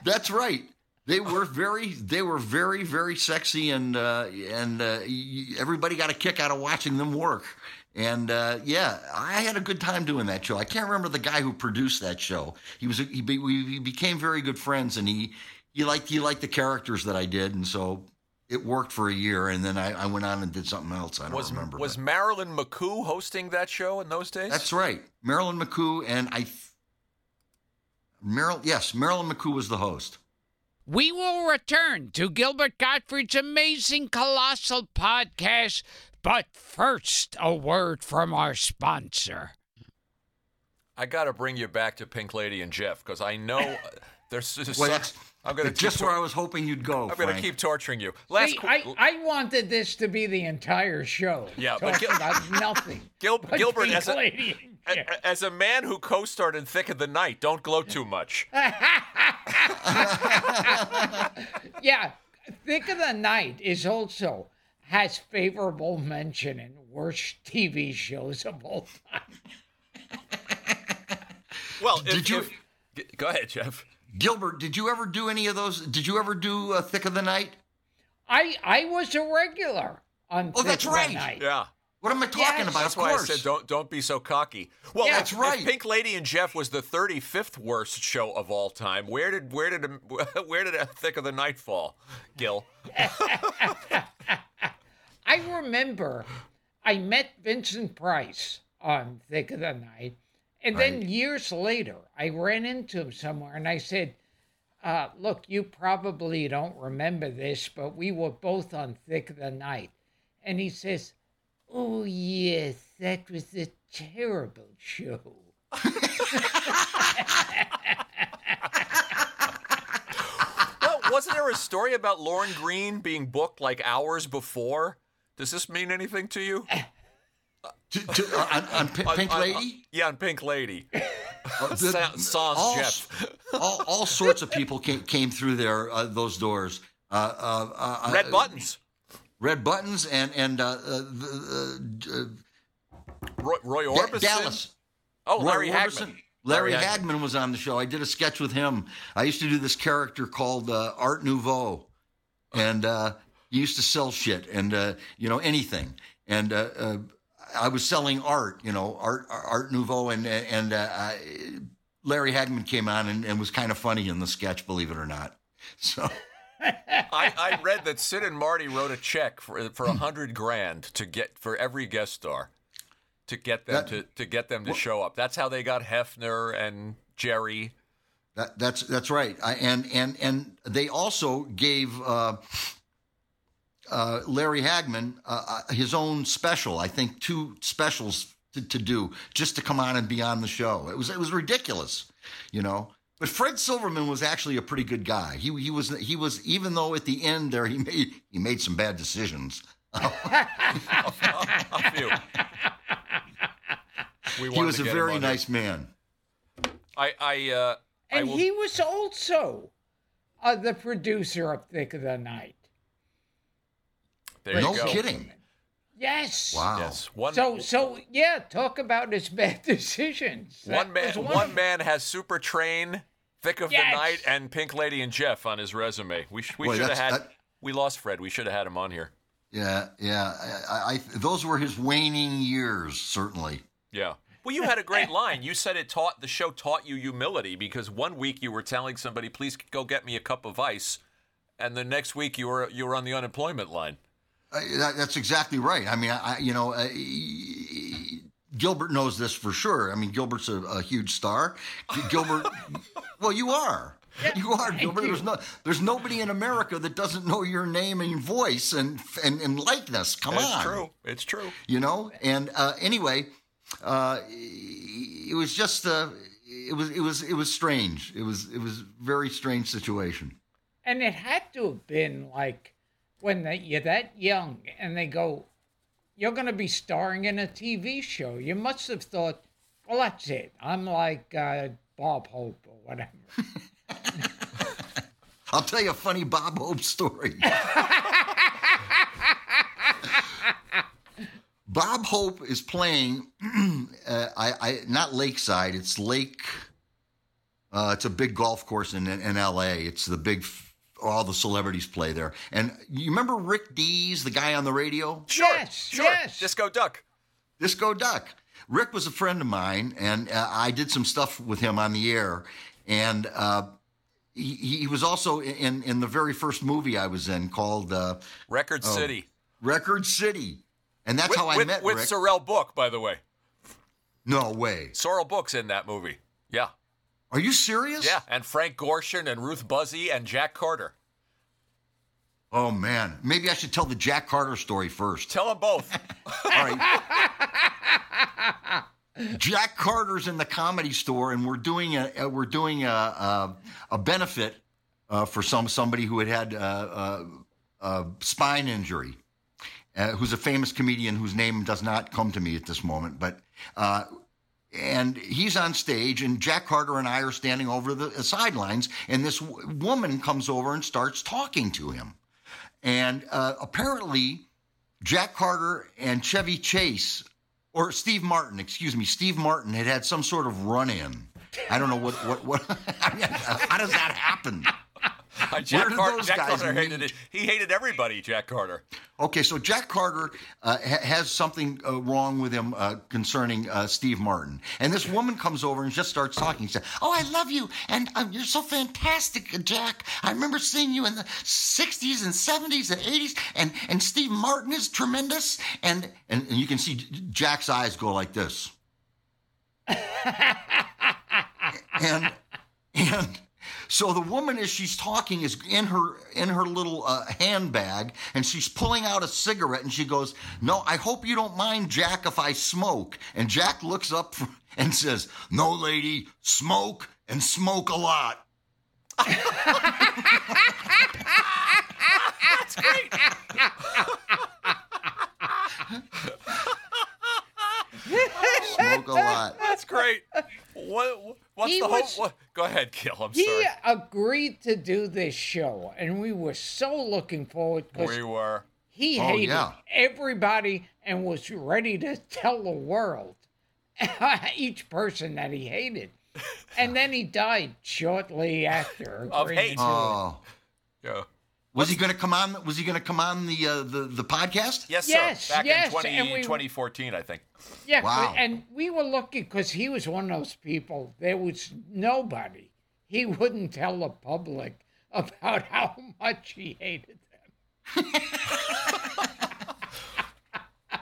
That's right. They were very, they were very, very sexy, and uh, and uh, everybody got a kick out of watching them work. And uh, yeah, I had a good time doing that show. I can't remember the guy who produced that show. He was, he, be, we he became very good friends, and he he liked he liked the characters that I did, and so it worked for a year. And then I, I went on and did something else. I don't Was remember. was but- Marilyn McCoo hosting that show in those days? that's right, Marilyn McCoo, and I. Marilyn, yes, Marilyn McCoo was the host. We will return to Gilbert Gottfried's amazing colossal podcast, but first, a word from our sponsor. I got to bring you back to Pink Lady and Jeff because I know uh, there's just Well, some- that's, I'm going to that's just where I was hoping you'd go. I'm going to keep torturing you. Last See, qu- I, I wanted this to be the entire show. Yeah, but Gil- about nothing. Gil- but Gilbert, Pink as a- Lady and Jeff. A- As a man who co-starred in Thick of the Night, don't gloat too much. Yeah, Thick of the Night is also has favorable mention in worst TV shows of all time. Well, if, Did you- if- go ahead, Jeff. Gilbert, did you ever do any of those? Did you ever do uh, Thick of the Night? I I was a regular on Oh, Thick that's of the right. Night. Yeah. What am I talking Yes. about? That's of why course. I said don't don't be so cocky. Well, Yeah. if- That's right. If Pink Lady and Jeff was the 35th worst show of all time, where did where did where did Thick of the Night fall, Gil? I remember I met Vincent Price on Thick of the Night, and then Right. years later I ran into him somewhere and I said, uh, "Look, you probably don't remember this, but we were both on Thick of the Night," and he says, "Oh yes, that was a terrible show." Well, wasn't there a story about Lorne Greene being booked like hours before? Does this mean anything to you? To- to- uh, on, on P- Pink on- Lady? yeah, on Pink Lady. Uh, the- Sa- Sans all, Jeff. all, all sorts of people came, came through there, uh, those doors. Uh, uh, uh, Red uh, buttons. Red buttons and, and uh, uh, the, Roy, Roy uh, Orbison. Dallas. Oh, Roy Larry Orbison. Hagman. Larry, Larry Hagman. was on the show. I did a sketch with him. I used to do this character called uh, Art Nouveau, and uh, he used to sell shit and uh, you know anything. And uh, uh, I was selling art, you know, art Art Nouveau, and and uh, Larry Hagman came on and, and was kind of funny in the sketch, believe it or not. So I, I read that Sid and Marty wrote a check for for a hundred grand to get for every guest star, to get them That- to, to get them to show up. That's how they got Hefner and Jerry. That, that's that's right. I, and and and they also gave uh, uh, Larry Hagman uh, uh, his own special. I think two specials to, to do just to come on and be on the show. It was it was ridiculous, you know. But Fred Silverman was actually a pretty good guy. He he was he was even though at the end there he made he made some bad decisions. A few. We He was a very nice man. I I uh, I And will- he was also uh, the producer of Thick of the Night. there no go. kidding. Yes. Wow. Yes, one So so yeah, talk about his bad decisions. That one man was one, man has Super Train, Thick of Yes. the Night, and Pink Lady and Jeff on his resume. We sh- we should have had. that- we lost Fred. We should have had him on here. Yeah, yeah. I, I, those were his waning years, certainly. Yeah. Well, you had a great line. You said it taught the show taught you humility because one week you were telling somebody, "Please go get me a cup of ice," and the next week you were you were on the unemployment line. Uh, that, that's exactly right. I mean, I, I- you know, uh, Gilbert knows this for sure. I mean, Gilbert's a, a huge star. Gilbert, well, you are. You are Gilbert. you. There's no, there's nobody in America that doesn't know your name and voice and and, and likeness. Come It's on, it's true. It's true. You know. And uh, anyway, uh, it was just uh, it was it was it was strange. It was it was a very strange situation. And it had to have been like when they, you're that young and they go, you're going to be starring in a TV show. You must have thought, well, that's it. I'm like uh, Bob Hope or whatever. I'll tell you a funny Bob Hope story. Bob Hope is playing. Uh, I, I not Lakeside. It's Lake. Uh, it's a big golf course in, in in L.A. It's the big. All the celebrities play there. And you remember Rick Dees, the guy on the radio? Sure, Yes, sure. yes. Disco Duck. Disco Duck. Rick was a friend of mine, and uh, I did some stuff with him on the air. And uh, he, he was also in in the very first movie I was in called uh, Record City. Record City, and that's With, how I with, met with Rick. Sorrell Booke, by the way. no way. Sorrell Booke's in that movie. Yeah. Are you serious? Yeah. And Frank Gorshin and Ruth Buzzi and Jack Carter. Oh man, maybe I should tell the Jack Carter story first. Tell them both. All right. Jack Carter's in the comedy store, and we're doing a uh, we're doing a a, a benefit uh, for some somebody who had had uh, uh, a spine injury, uh, who's a famous comedian whose name does not come to me at this moment, but. Uh, and he's on stage, and Jack Carter and I are standing over the sidelines, and this w- woman comes over and starts talking to him. And uh, apparently, Jack Carter and Chevy Chase, or Steve Martin, excuse me, Steve Martin had had some sort of run in. I don't know what, what, what, how does that happen? Jack, did Carter, those Jack Carter hated meet? it. He hated everybody, Jack Carter. Okay, so Jack Carter uh, ha- has something uh, wrong with him uh, concerning uh, Steve Martin. And this woman comes over and just starts talking. She said, Oh, I love you. And um, you're so fantastic, Jack. I remember seeing you in the 60s and 70s and 80s. And, and Steve Martin is tremendous. And, and, and you can see Jack's eyes go like this. and and so the woman as she's talking is in her in her little uh, handbag and she's pulling out a cigarette and she goes no i hope you don't mind jack if i smoke and jack looks up and says no lady smoke and smoke a lot That's great. smoke a lot That's great. What, what's He the whole? was- What, go ahead, Gil. I'm He sorry. agreed to do this show, and we were so looking forward because We were. he Oh, hated yeah. everybody and was ready to tell the world, each person that he hated. And then he died shortly after. Of agreeing hate. to it. oh Yeah. Was he going to come on was he going to come on the uh, the the podcast Yes, Yes, sir. Back yes, in 20, we- 2014, I think. Yeah, Wow. but- and we were lucky because he was one of those people. There was nobody. He wouldn't tell the public about how much he hated them.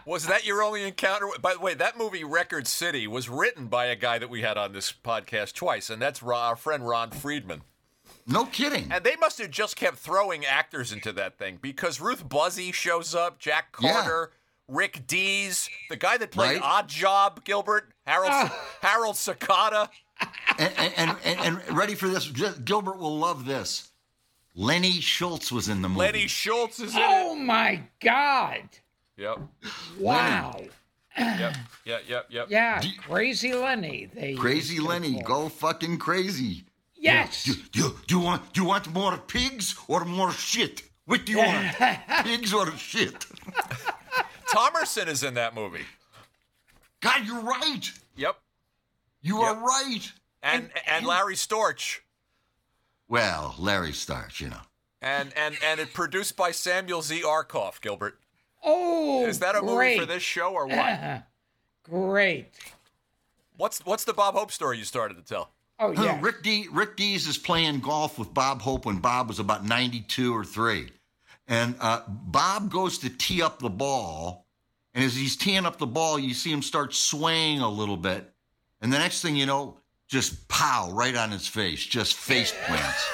Was that your only encounter? By the way, that movie Record City was written by a guy that we had on this podcast twice, and that's our friend Ron Friedman. No kidding And they must have just kept throwing actors into that thing because Ruth Buzzi shows up, Jack Yeah. Carter, Rick Dees, the guy that played Right. Odd Job, Gilbert, Harold ah. Harold Sakata. and, and, and, and ready for this gilbert will love this lenny schultz was in the movie Lenny Schultz is in Oh my God! Yep, Wow. yep, yep, yep, yep. Yeah, Crazy Lenny. They Crazy Lenny, go fucking crazy. Yes. Do, do, do you want do you want more pigs or more shit? What do you want? pigs or shit? Thomerson is in that movie. God, you're right. Yep, You Yep. are right. and and Larry Storch. Well, Larry Storch, you know. And and and it produced by Samuel Z. Arkoff, Gilbert. Oh, Is that a movie for this show or what? Great. What's what's the Bob Hope story you started to tell? Oh yeah. Rick D. Rick Dees is playing golf with Bob Hope when Bob was about 92 or three, and uh, Bob goes to tee up the ball, and as he's teeing up the ball, you see him start swaying a little bit, and the next thing you know, just pow right on his face, just face plants.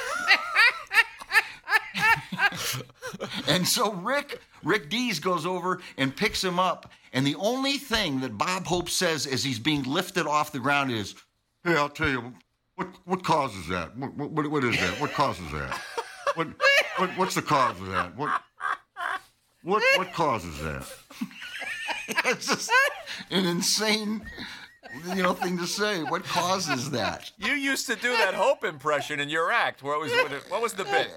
and so Rick Rick Dees goes over and picks him up, and the only thing that Bob Hope says as he's being lifted off the ground is, "Hey, I'll tell you what what causes that. What what, what is that? What causes that? What, what what's the cause of that? What what what causes that?" it's just an insane, you know, thing to say. What causes that? You used to do that Hope impression in your act. What was what was the bit?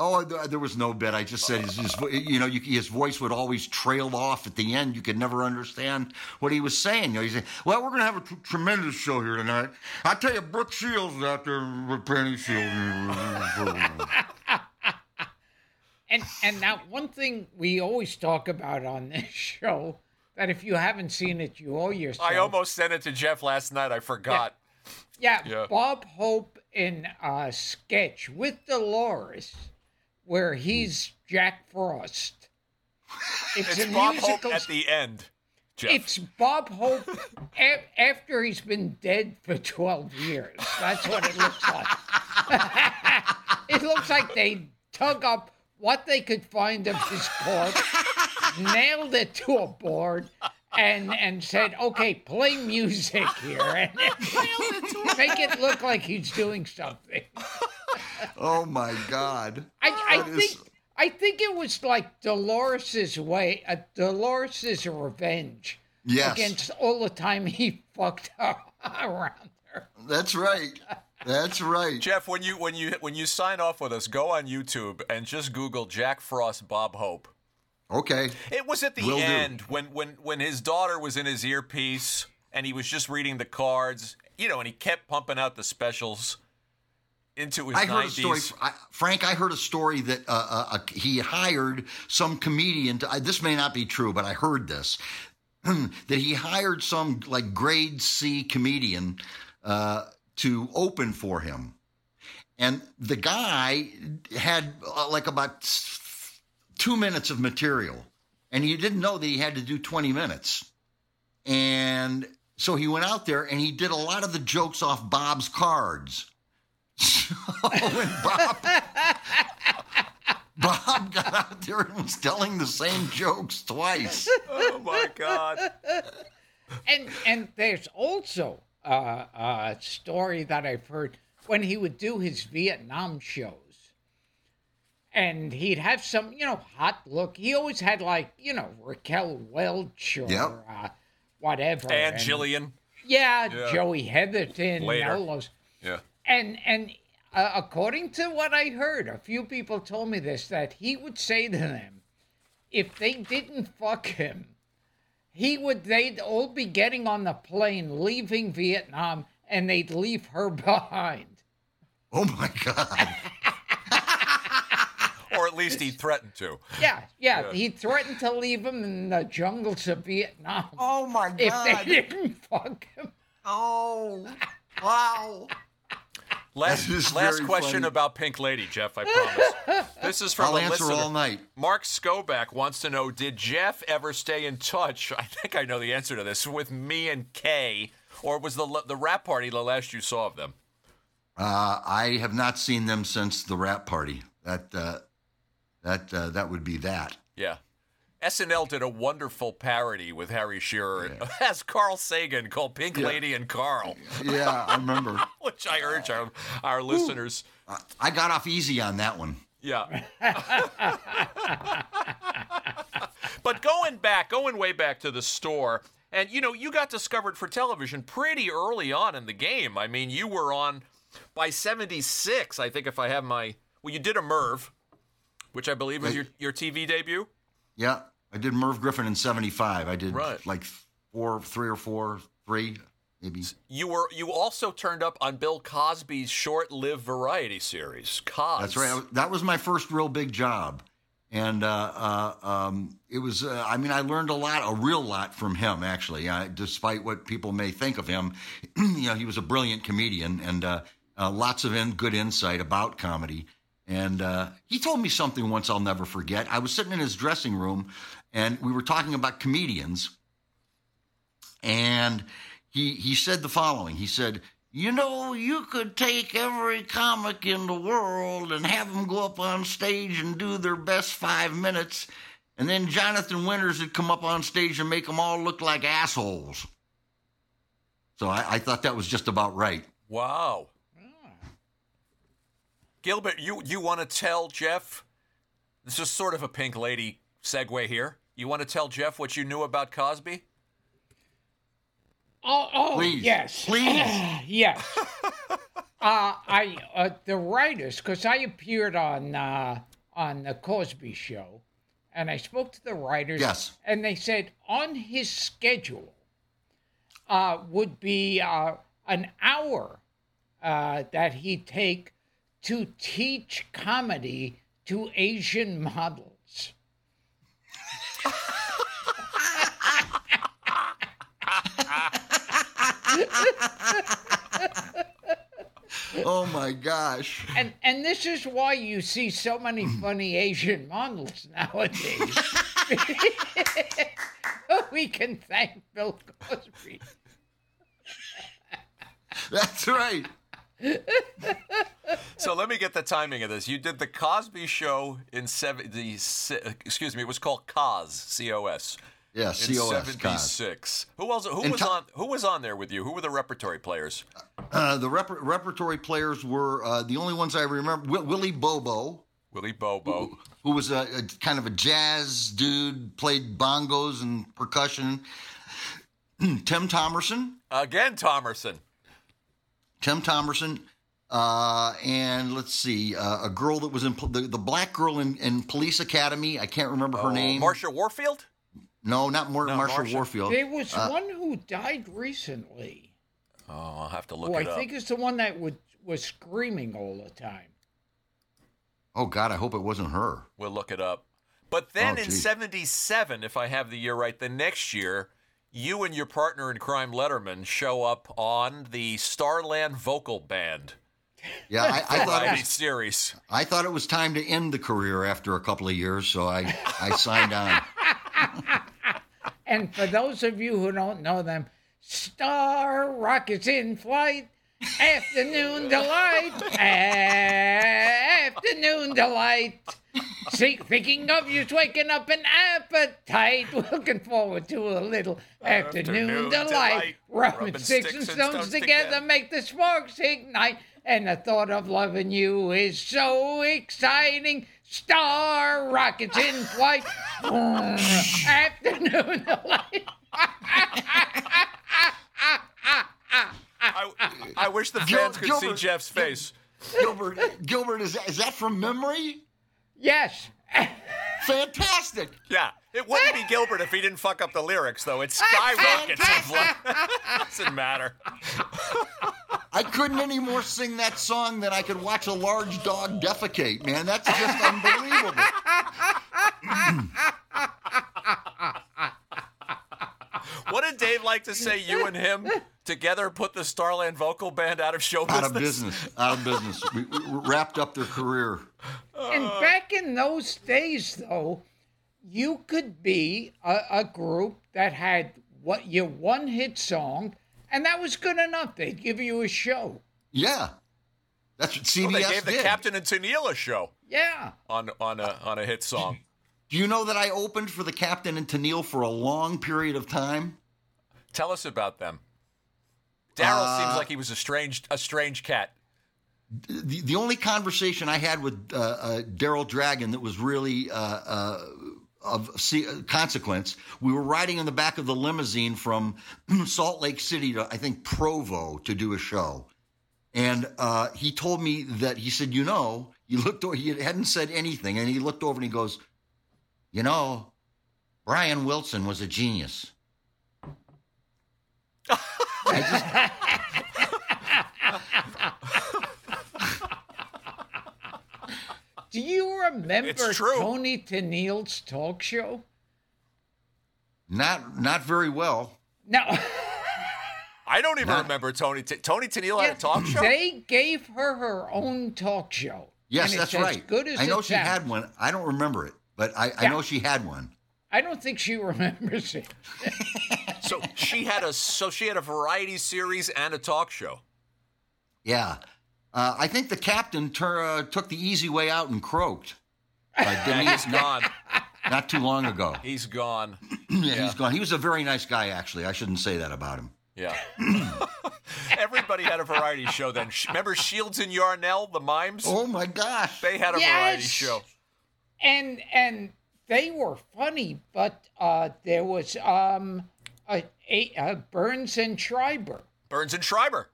Oh, there was no bit. I just said his, his you know, you, his voice would always trail off at the end. You could never understand what he was saying. You know, he said, "Well, we're going to have a t- tremendous show here tonight." I tell you, Brooke Shields is out there with Penny Shields. and and now one thing we always talk about on this show that if you haven't seen it, you owe yourself. I almost sent it to Jeff last night. I forgot. Yeah, Yeah. Bob Hope in a sketch with Dolores, where hmm. he's Jack Frost. It's, It's a Bob musical. Hope at the end. Jeff. It's Bob Hope a- after he's been dead for 12 years. That's what it looks like. it looks like they dug up what they could find of his corpse, nailed it to a board, and and said, "Okay, play music here, and make it look like he's doing something." Oh my God! I, I think is- I think it was like Dolores's way, uh, Dolores's revenge Yes. against all the time he fucked her around her. That's right. That's right. Jeff, when you when you when you sign off with us, go on YouTube and just Google Jack Frost Bob Hope. Okay. It was at the Will do. end when when when his daughter was in his earpiece and he was just reading the cards, you know, and he kept pumping out the specials into his I heard a story, I, Frank. I heard a story that uh, uh, he hired some comedian. To, I, this may not be true, but I heard this that he hired some like grade C comedian uh, to open for him, and the guy had uh, like about two minutes of material, and he didn't know that he had to do twenty minutes, and so he went out there and he did a lot of the jokes off Bob's cards. So when Bob Bob got out there and was telling the same jokes twice. Oh my God! And and there's also uh, a story that I've heard when he would do his Vietnam shows, and he'd have some you know hot look. He always had like you know Raquel Welch or Yep. uh, whatever. And Jillian. Yeah, Yeah. Joey Heatherton. Later. All those. Yeah. And and uh, according to what I heard, a few people told me this that he would say to them, if they didn't fuck him, he would they'd all be getting on the plane leaving Vietnam and they'd leave her behind. Oh my God. Or at least he threatened to. Yeah, yeah, he threatened to leave him in the jungles of Vietnam Oh my god. if they didn't fuck him. Oh. Wow. Last, last question funny. about Pink Lady, Jeff. I promise. This is from I'll a answer listener. all night. Mark Skoback wants to know: Did Jeff ever stay in touch? I think I know the answer to this. With Mie and Kei, or was the the wrap party the last you saw of them? Uh, I have not seen them since the wrap party. That uh, that uh, that would be that. Yeah. SNL did a wonderful parody with Harry Shearer as Carl Sagan called Pink Lady and Carl, Yeah, I remember. which I urge our, our listeners. I got off easy on that one. Yeah. but going back, going way back to the store, and you know, you got discovered for television pretty early on in the game. I mean, you were on by 76, I think, if I have my. Well, you did a Merv, which I believe was your, your TV debut. Yeah, I did Merv Griffin in '75. I did Right. like four, three or four, three maybe. You were you also turned up on Bill Cosby's short-lived variety series, Cos. That's right. That was my first real big job, and uh, uh, um, it was. Uh, I mean, I learned a lot, a real lot from him. Actually, uh, despite what people may think of him, you know, he was a brilliant comedian and uh, uh, lots of in, good insight about comedy. And uh, he told me something once I'll never forget. I was sitting in his dressing room, and we were talking about comedians. And he he said the following. He said, "You know, you could take every comic in the world and have them go up on stage and do their best five minutes, and then Jonathan Winters would come up on stage and make them all look like assholes." So I, I thought that was just about right. Wow. Gilbert, you you want to tell Jeff? This is sort of a Pink Lady segue here. You want to tell Jeff what you knew about Cosby? Oh, oh Please. yes. Please. yes. uh, I uh, the writers, because I appeared on uh, on the Cosby Show, and I spoke to the writers. Yes. And they said on his schedule uh, would be uh, an hour uh, that he'd take to teach comedy to Asian models. Oh my gosh. And and this is why you see so many hmm. funny Asian models nowadays. we can thank Bill Cosby. That's right. So let me get the timing of this. You did the Cosby Show in seventy. Excuse me. It was called Cos. C O S. Yeah, COS. '76. Who else? Who And was on? Who was on there with you? Who were the repertory players? Uh, the rep- repertory players were uh, the only ones I remember. Wi- Willie Bobo, Willie Bobo. who was a, a kind of a jazz dude, played bongos and percussion. Tim Thomerson, Again, Thomerson. Tim Thomerson, uh, and let's see, uh, a girl that was in the, the black girl in, in Police Academy. I can't remember her Oh, name. Marsha Warfield. No, not Mar- No, Marsha Marsha. Warfield. There was Uh, one who died recently. Oh, I'll have to look it up. I up. think it's the one that would, was screaming all the time. Oh God, I hope it wasn't her. We'll look it up. But then Oh, in geez. 77, if I have the year right, the next year, you and your partner in crime, Letterman, show up on the Starland Vocal Band Yeah, I, I thought it variety was, series. I thought it was time to end the career after a couple of years, so I I signed on. And for those of you who don't know them, Star Rockets in flight, afternoon delight, afternoon delight. See, thinking of you's waking up an appetite. Looking forward to a little afternoon, Afternoon delight. delight. Rubbing, Rubbing sticks, and stones, together, make the sparks ignite. And the thought of loving you is so exciting. Star rockets in flight. afternoon delight. I, I wish the Gil- fans could see Jeff's face. Gilbert, Gilbert, is that, is that from memory? Yes. Fantastic. Yeah, it wouldn't be Gilbert if he didn't fuck up the lyrics, though. It's skyrockets. in flight. Doesn't matter. I couldn't any more sing that song than I could watch a large dog defecate, man. That's just unbelievable. What did Dave like to say? You and him together put the Starland Vocal Band out of show business. Out of business. business. Out of business. We, we wrapped up their career. And back in those days, though, you could be a, a group that had what your one hit song, and that was good enough. They'd give you a show. Yeah. That's what CBS Well, they gave the. Captain and Tennille a show Yeah. on on a on a hit song. Do you know that I opened for the Captain and Tennille for a long period of time? Tell us about them. Daryl Uh, seems like he was a strange a strange cat. the, the only conversation I had with uh, uh, Daryl Dragon that was really uh, uh, of consequence, we were riding in the back of the limousine from Salt Lake City to, I think, Provo to do a show. And uh, he told me that he said, you know, he looked over, he hadn't said anything, and he looked over and he goes, you know, Brian Wilson was a genius. I just, Do you remember It's true. Toni Tennille's talk show? not not very well. No. I don't even Not- remember Toni T- Toni Tennille had a talk show. They gave her her own talk show. Yes, that's it's as right. Good as I know she sounds. had one. I don't remember it, but I, I know she had one. I don't think she remembers it. So she had a so she had a variety series and a talk show. Yeah. Uh, I think the captain tur- uh, took the easy way out and croaked. Uh, Yeah, he's gone. not too long ago. He's gone. yeah, he's gone. He was a very nice guy, actually. I shouldn't say that about him. Yeah. Everybody had a variety show then. Remember Shields and Yarnell, the mimes? Oh my gosh! They had a variety show. And and they were funny, but uh, there was um, a, a, a Burns and Schreiber. Burns and Schreiber.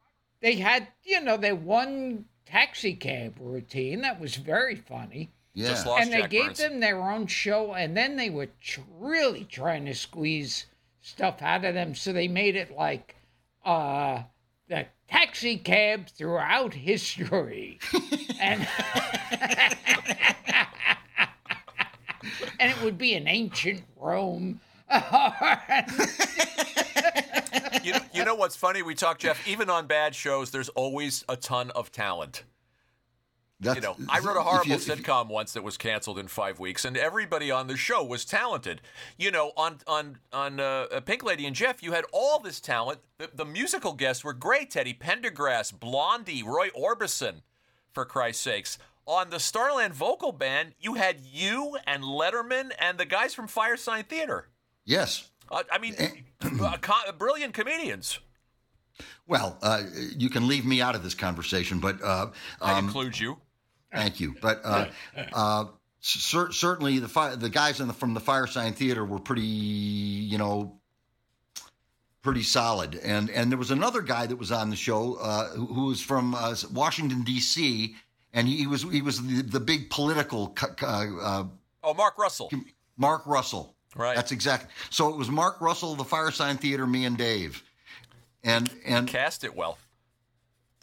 They had, you know, their one taxi cab routine that was very funny. Yeah. Just lost and they Jack gave Burns. them their own show, and then they were tr- really trying to squeeze stuff out of them. So they made it like uh, the taxi cab throughout history, and and it would be an ancient Rome. You know, you know what's funny? We talk, Jeff. Even on bad shows, there's always a ton of talent. That's, You know, I wrote a horrible you- if you- sitcom once that was canceled in five weeks, and everybody on the show was talented. You know, on on on uh, Pink Lady and Jeff, you had all this talent. The, the musical guests were great: Teddy Pendergrass, Blondie, Roy Orbison, for Christ's sakes. On the Starland vocal band, you had you and Letterman and the guys from Firesign Theater. Yes. Uh, I mean, uh, co- brilliant comedians. Well, uh, you can leave me out of this conversation, but uh, I um, include you. Thank you. But uh, uh, cer- certainly the fi- the guys the, from the Firesign Theater were pretty, you know, pretty solid. And and there was another guy that was on the show uh, who, who was from uh, Washington D.C. and he, was he was the, the big political uh, Oh, Mark Russell. Mark Russell. Right. That's exactly. So it was Mark Russell, the Firesign Theater, me and Dave. And and Cast it well.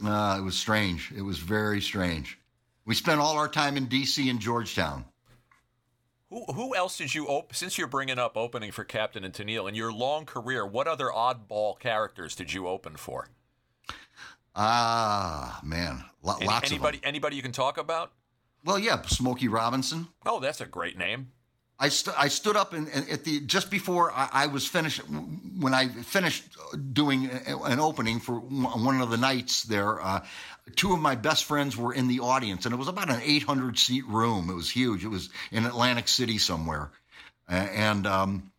uh, it was strange. It was very strange. We spent all our time in D.C. and Georgetown. Who, who else did you open? Since you're bringing up opening for Captain and Tennille in your long career, what other oddball characters did you open for? Ah, man, Lo- Any- lots anybody of them. anybody you can talk about? Well, yeah, Smokey Robinson. Oh, that's a great name. I, st- I stood up and, and at the just before I, I was finished when I finished doing an opening for one of the nights there. Uh, two of my best friends were in the audience, and it was about an 800 seat room. It was huge. It was in Atlantic City somewhere, A- and um,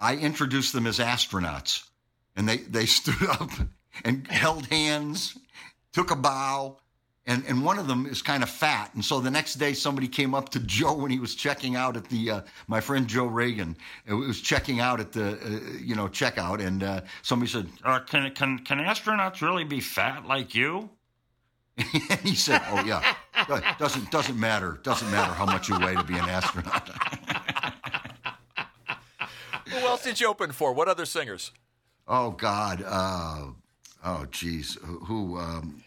I introduced them as astronauts, and they they stood up and held hands, took a bow, and and one of them is kind of fat, and so the next day somebody came up to Joe when he was checking out at the uh, my friend Joe Reagan, was checking out at the uh, you know checkout, and uh, somebody said, Uh, can can can astronauts really be fat like you? and he said, oh yeah, doesn't doesn't matter, doesn't matter how much you weigh to be an astronaut. Who else did you open for? What other singers? oh God, uh, oh geez, who? who um,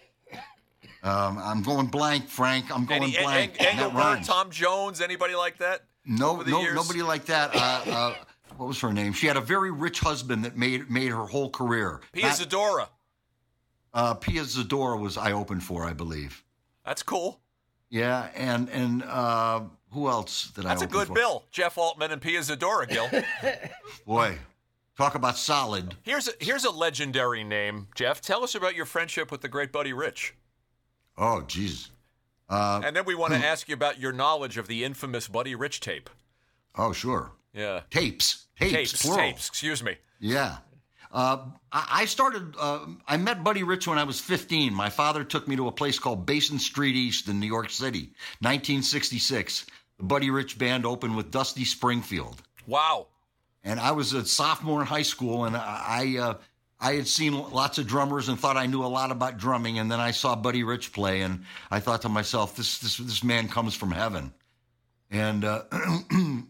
um, I'm going blank, Frank. I'm going Any, blank. Eng- That Engelbert. Tom Jones, anybody like that? No, no, years? nobody like that. Uh, uh, what was her name? She had a very rich husband that made made her whole career. Pia Zadora. uh, Pia Zadora was I opened for, I believe. That's cool. Yeah, and and uh, who else did I? That's a good for? bill. Jeff Altman and Pia Zadora, Gil. Boy, talk about solid. here's a, here's a legendary name, Jeff. Tell us about your friendship with the great Buddy Rich. Oh, jeez. Uh, And then we want to ask you about your knowledge of the infamous Buddy Rich tape. oh, sure. Yeah. Tapes, tapes, Tapes, plural. tapes, excuse me. Yeah. Uh, I, started, uh, I met Buddy Rich when I was 15. My father took me to a place called Basin Street East in New York City, 1966. The Buddy Rich Band opened with Dusty Springfield. Wow. And I was a sophomore in high school, and I, I, uh, I had seen lots of drummers and thought I knew a lot about drumming. And then I saw Buddy Rich play, and I thought to myself, this, this, this man comes from heaven. And uh,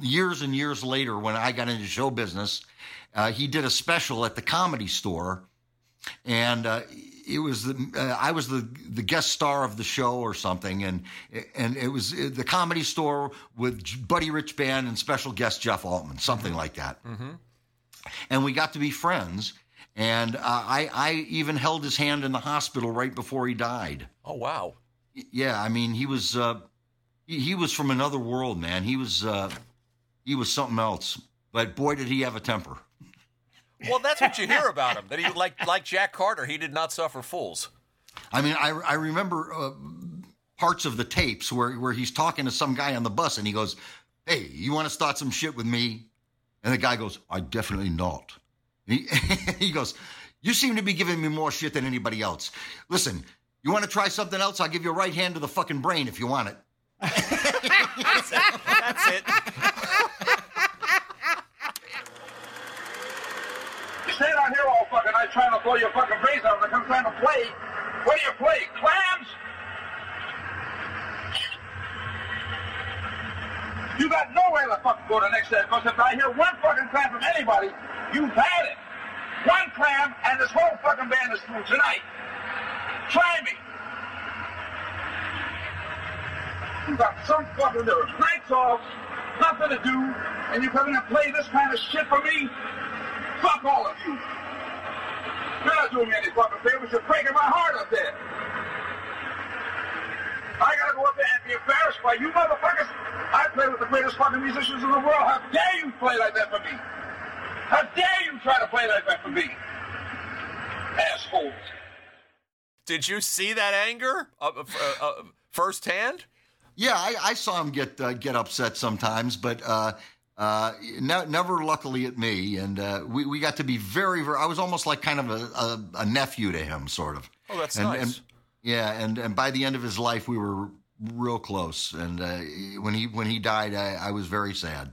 years and years later, when I got into show business, uh, he did a special at the comedy store, and uh, it was the uh, I was the the guest star of the show or something, and and it was uh, the comedy store with Buddy Rich Band and special guest Jeff Altman, something like that. And we got to be friends. And uh, I, I even held his hand in the hospital right before he died. Oh, wow. Yeah, I mean, he was uh, he, he was from another world, man. He was uh, he was something else. But boy, did he have a temper. Well, that's what you hear about him. That he, like like Jack Carter, he did not suffer fools. I mean, I, I remember uh, parts of the tapes where, where he's talking to some guy on the bus and he goes, Hey, you want to start some shit with me? And the guy goes, I definitely not. He, he goes, You seem to be giving me more shit than anybody else. Listen, you want to try something else? I'll give you a right hand to the fucking brain if you want it. That's it. That's it. You stand out here all fucking night trying to blow your fucking brains out. When I come trying to play, what do you play? Clams? You got nowhere to fucking go the next day. Because if I hear one fucking clam from anybody, you've had it. One clam and this whole fucking band is through tonight. Try me. You got some fucking nerve. Nights off, nothing to do, and you come in and play this kind of shit for me? Fuck all of you. You're not doing me any fucking favors. You're breaking my heart up there. I gotta go up there and be embarrassed by you motherfuckers. I play with the greatest fucking musicians in the world. How dare you play like that for me? How dare you try to play like that for me? Assholes. Did you see that anger uh, uh, uh, firsthand? Yeah, I, I saw him get uh, get upset sometimes, but uh, uh, ne- never luckily at me. And uh, we we got to be very very. I was almost like kind of a, a, a nephew to him, sort of. Oh, that's and, nice. And, yeah, and and by the end of his life, we were real close. And uh, when he when he died, I, I was very sad.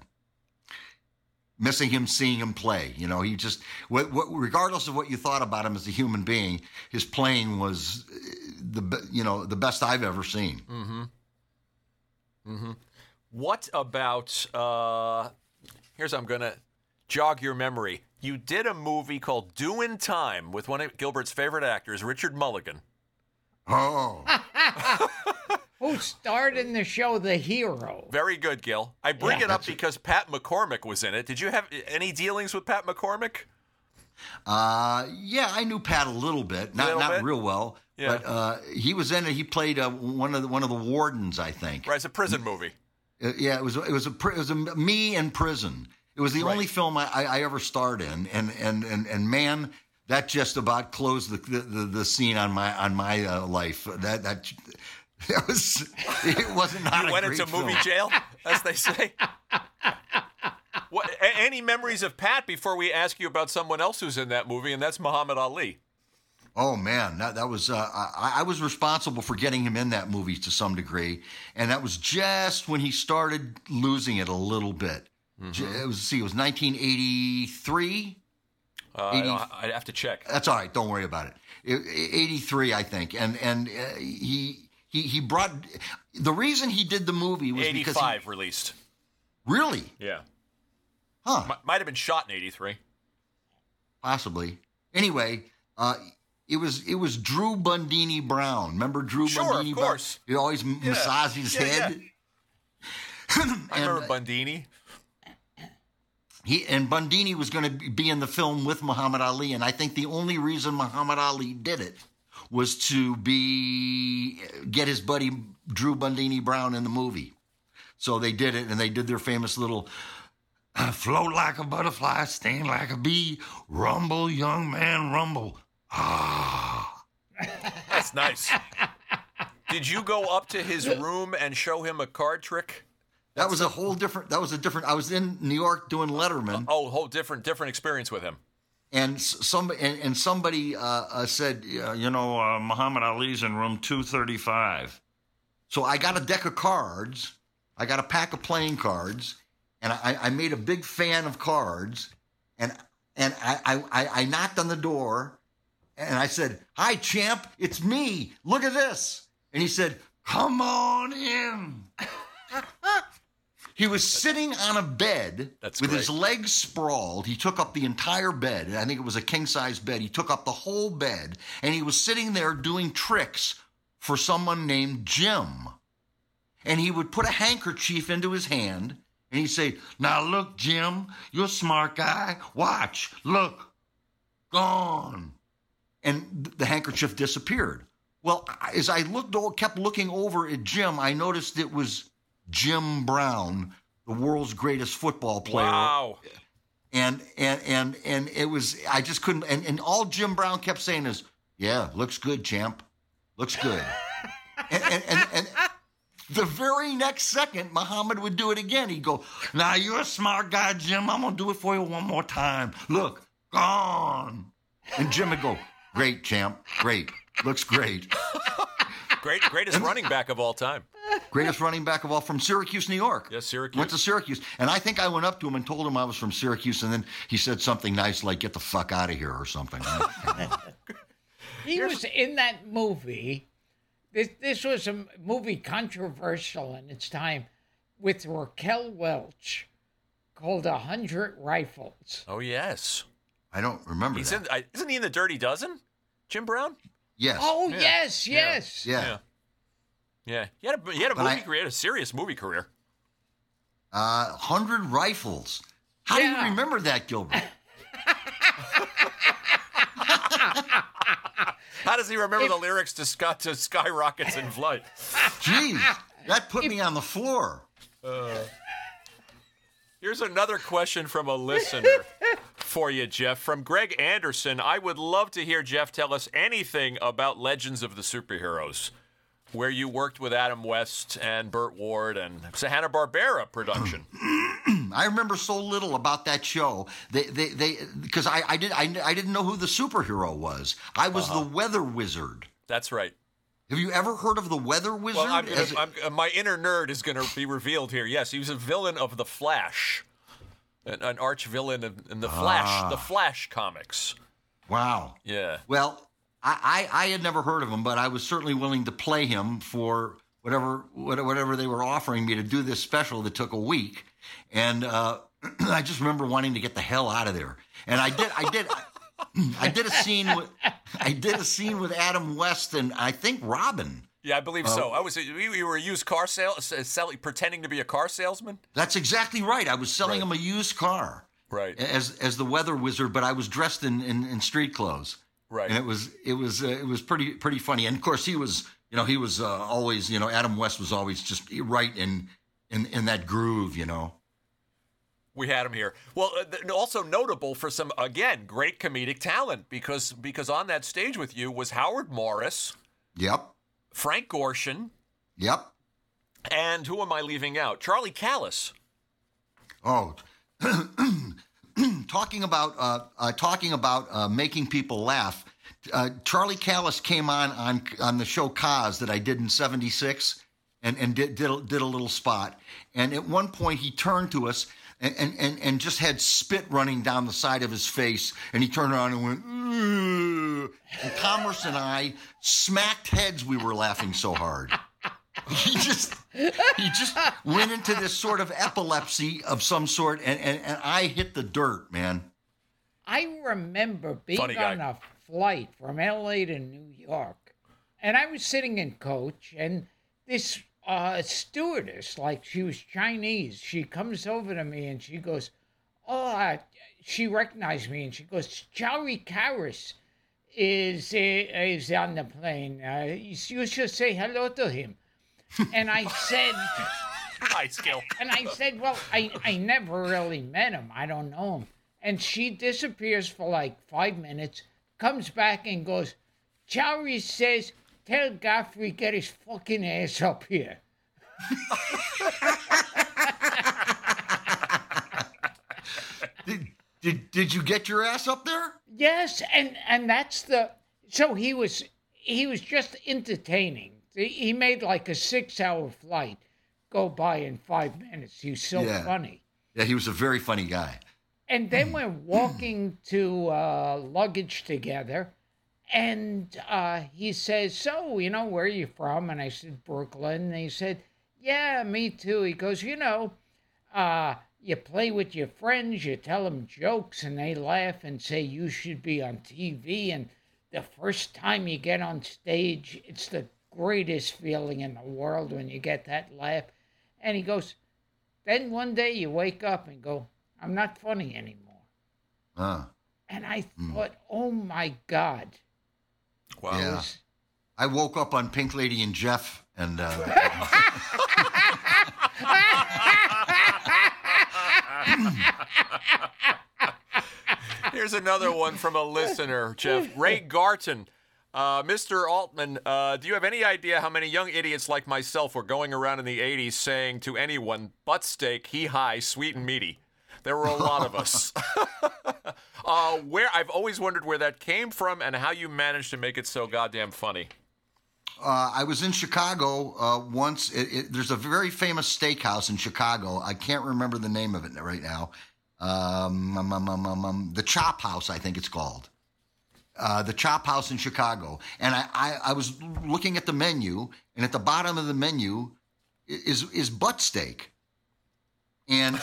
Missing him, seeing him play. You know, he just, what, what, regardless of what you thought about him as a human being, his playing was uh, the you know the best I've ever seen. Mhm mhm what about? Uh, here's I'm gonna jog your memory. You did a movie called Doin' Time with one of Gilbert's favorite actors, Richard Mulligan. Oh, Who starred in the show The Hero? Very good, Gil. I bring Yeah. it up because Pat McCormick was in it. Did you have any dealings with Pat McCormick? Uh, yeah, I knew Pat a little bit, not Little not bit? real well, Yeah. but uh, he was in it. He played uh, one of the, one of the wardens, I think. Right, it's a prison movie. Uh, yeah, it was it was a it was a me in prison. It was the Right. only film I, I, I ever starred in, and and and and man, that just about closed the the, the, scene on my on my uh, life. That that that was it wasn't not You went into movie jail, as they say. what, any memories of Pat before we ask you about someone else who's in that movie, and that's Muhammad Ali. Oh man, that that was uh, I, I was responsible for getting him in that movie to some degree, and that was just when he started losing it a little bit. J- It was see, it was 1983. Uh, 80 I'd have to check. That's all right. Don't worry about it. It- 83, I think, and and uh, he he he brought the reason he did the movie was because he, 85 released. really, Yeah. huh? M- might have been shot in 83. Possibly. Anyway, uh, it was it was Drew Bundini Brown. Remember Drew Sure, Bundini of Brown? course. He always Yeah. massaged his Yeah, head. I remember Bundini. He and Bundini was going to be in the film with Muhammad Ali, and I think the only reason Muhammad Ali did it was to be get his buddy Drew Bundini Brown in the movie. So they did it, and they did their famous little float like a butterfly, sting like a bee. Rumble, young man, rumble. Ah. That's nice. Did you go up to his room and show him a card trick? That was a whole different. That was a different. I was in New York doing Letterman, Oh, whole different different experience with him. and some and, and somebody uh, uh, said, Uh, you know, uh, Muhammad Ali's in room 235. So I got a deck of cards. I got a pack of playing cards, and I, I made a big fan of cards. And and I, I, I- I knocked on the door, and I said, "Hi, champ, it's me. Look at this." And he said, Come on in. He was sitting on a bed That's with his legs sprawled. He took up the entire bed. I think it was a king size bed. He took up the whole bed and he was sitting there doing tricks for someone named Jim. And he would put a handkerchief into his hand and he'd say, Now look, Jim, you're a smart guy. Watch, look, gone. and th- the handkerchief disappeared. Well, as I looked, kept looking over at Jim, I noticed it was Jim Brown, the world's greatest football player. Wow. and and and and it was I just couldn't and, and all Jim Brown kept saying is, Yeah, looks good, champ. Looks good. and, and, and, and the very next second, Muhammad would do it again. He'd go, Now you're a smart guy, Jim. I'm gonna do it for you one more time. Look, gone. and Jim would go, Great, champ, great. Looks great. Great, greatest running back of all time. Greatest running back of all from Syracuse, New York. Yes, Syracuse. Went to Syracuse. And I think I went up to him and told him I was from Syracuse. And then he said something nice like, get the fuck out of here or something. He was in that movie. This this was a movie controversial in its time with Raquel Welch called A Hundred Rifles. Oh yes, I don't remember he's that. in. I, isn't he in the Dirty Dozen? Jim Brown. Yes. Oh Yeah. yes, yes. yeah. Yeah. Yeah, he had a he had a But movie I- career, a serious movie career. Uh, 100 rifles. How do you remember that, Gilbert? How does he remember the lyrics to, Sky, to Skyrockets in Flight? Jeez, that put me on the floor. Here's another question from a listener for you, Jeff. From Greg Anderson. I would love to hear Jeff tell us anything about Legends of the Superheroes, where you worked with Adam West and Burt Ward and it's a Hanna-Barbera production. I remember so little about that show. They, they, they, because I, I did, I, I didn't know who the superhero was. I was Uh-huh. the weather wizard. That's right. Have you ever heard of the weather wizard? Well, I'm gonna, I'm, uh, my inner nerd is going to be revealed here. Yes, he was a villain of The Flash, an, an arch villain in, in the Flash, the Flash comics. wow. Yeah. Well, I, I, I had never heard of him, but I was certainly willing to play him for whatever whatever they were offering me to do this special that took a week, and uh, I just remember wanting to get the hell out of there. And I did, I did, I did a scene with, I did a scene with Adam West and I think Robin. Yeah, I believe so. I was you, you were a used car sale, selling, pretending to be a car salesman. That's exactly right. I was selling Right. him a used car. Right. As as the weather wizard, but I was dressed in, in, in street clothes. Right. and it was it was uh, it was pretty pretty funny. And of course, he was you know he was uh, always you know Adam West was always just right in in in that groove. You know. We had him here. Well, uh, also notable for some again great comedic talent because because on that stage with you was Howard Morris, Yep. Frank Gorshin, Yep. and who am I leaving out? Charlie Callas. Oh, talking about uh, uh, talking about uh, making people laugh. Uh, Charlie Callas came on on on the show Cause that I did in '76, and and did did a, did a little spot. And at one point, he turned to us. And, and, and, and just had spit running down the side of his face. And he turned around and went, "Ugh." and Commerce and I smacked heads. We were laughing so hard. He just he just went into this sort of epilepsy of some sort, and, and, and I hit the dirt, man. I remember being Funny guy. on a flight from LA to New York, and I was sitting in coach, and this uh, stewardess, like she was Chinese, she comes over to me and she goes, "Oh," uh, she recognized me, and she goes, "Charlie Callas is is on the plane. Uh, you should say hello to him." And I said. Nice, Gil. And I said, Well, I, I never really met him. I don't know him. And she disappears for like five minutes, comes back and goes, Charlie says, Tell Gottfried get his fucking ass up here. Did, did did you get your ass up there? Yes, and and that's the so he was he was just entertaining. He- He made like a six hour flight go by in five minutes. He's so Yeah. funny. Yeah, he was a very funny guy. And then we're walking to uh, luggage together, and uh, he says, "So, you know, where are you from?" And I said, "Brooklyn." And he said, "Yeah, me too." He goes, "You know, uh, you play with your friends, you tell them jokes, and they laugh and say you should be on TV. And the first time you get on stage, it's the greatest feeling in the world when you get that laugh." And he goes, then one day you wake up and go, I'm not funny anymore. Uh, And I thought, oh my God. Wow. yeah. I woke up on Pink Lady and Jeff, and uh, Here's another one from a listener, Jeff. Ray Garton. Uh, Mr. Altman, uh, do you have any idea how many young idiots like myself were going around in the 80s saying to anyone, butt steak, he high, sweet and meaty? There were a lot of us. uh, where I've always wondered where that came from and how you managed to make it so goddamn funny. uh, I was in Chicago uh, once. It, it, there's a very famous steakhouse in Chicago. I can't remember the name of it right now. Um, um, um, um, um, um, the Chop House, I think it's called. Uh, the Chop House in Chicago. And I, I, I was looking at the menu, and at the bottom of the menu is is butt steak. And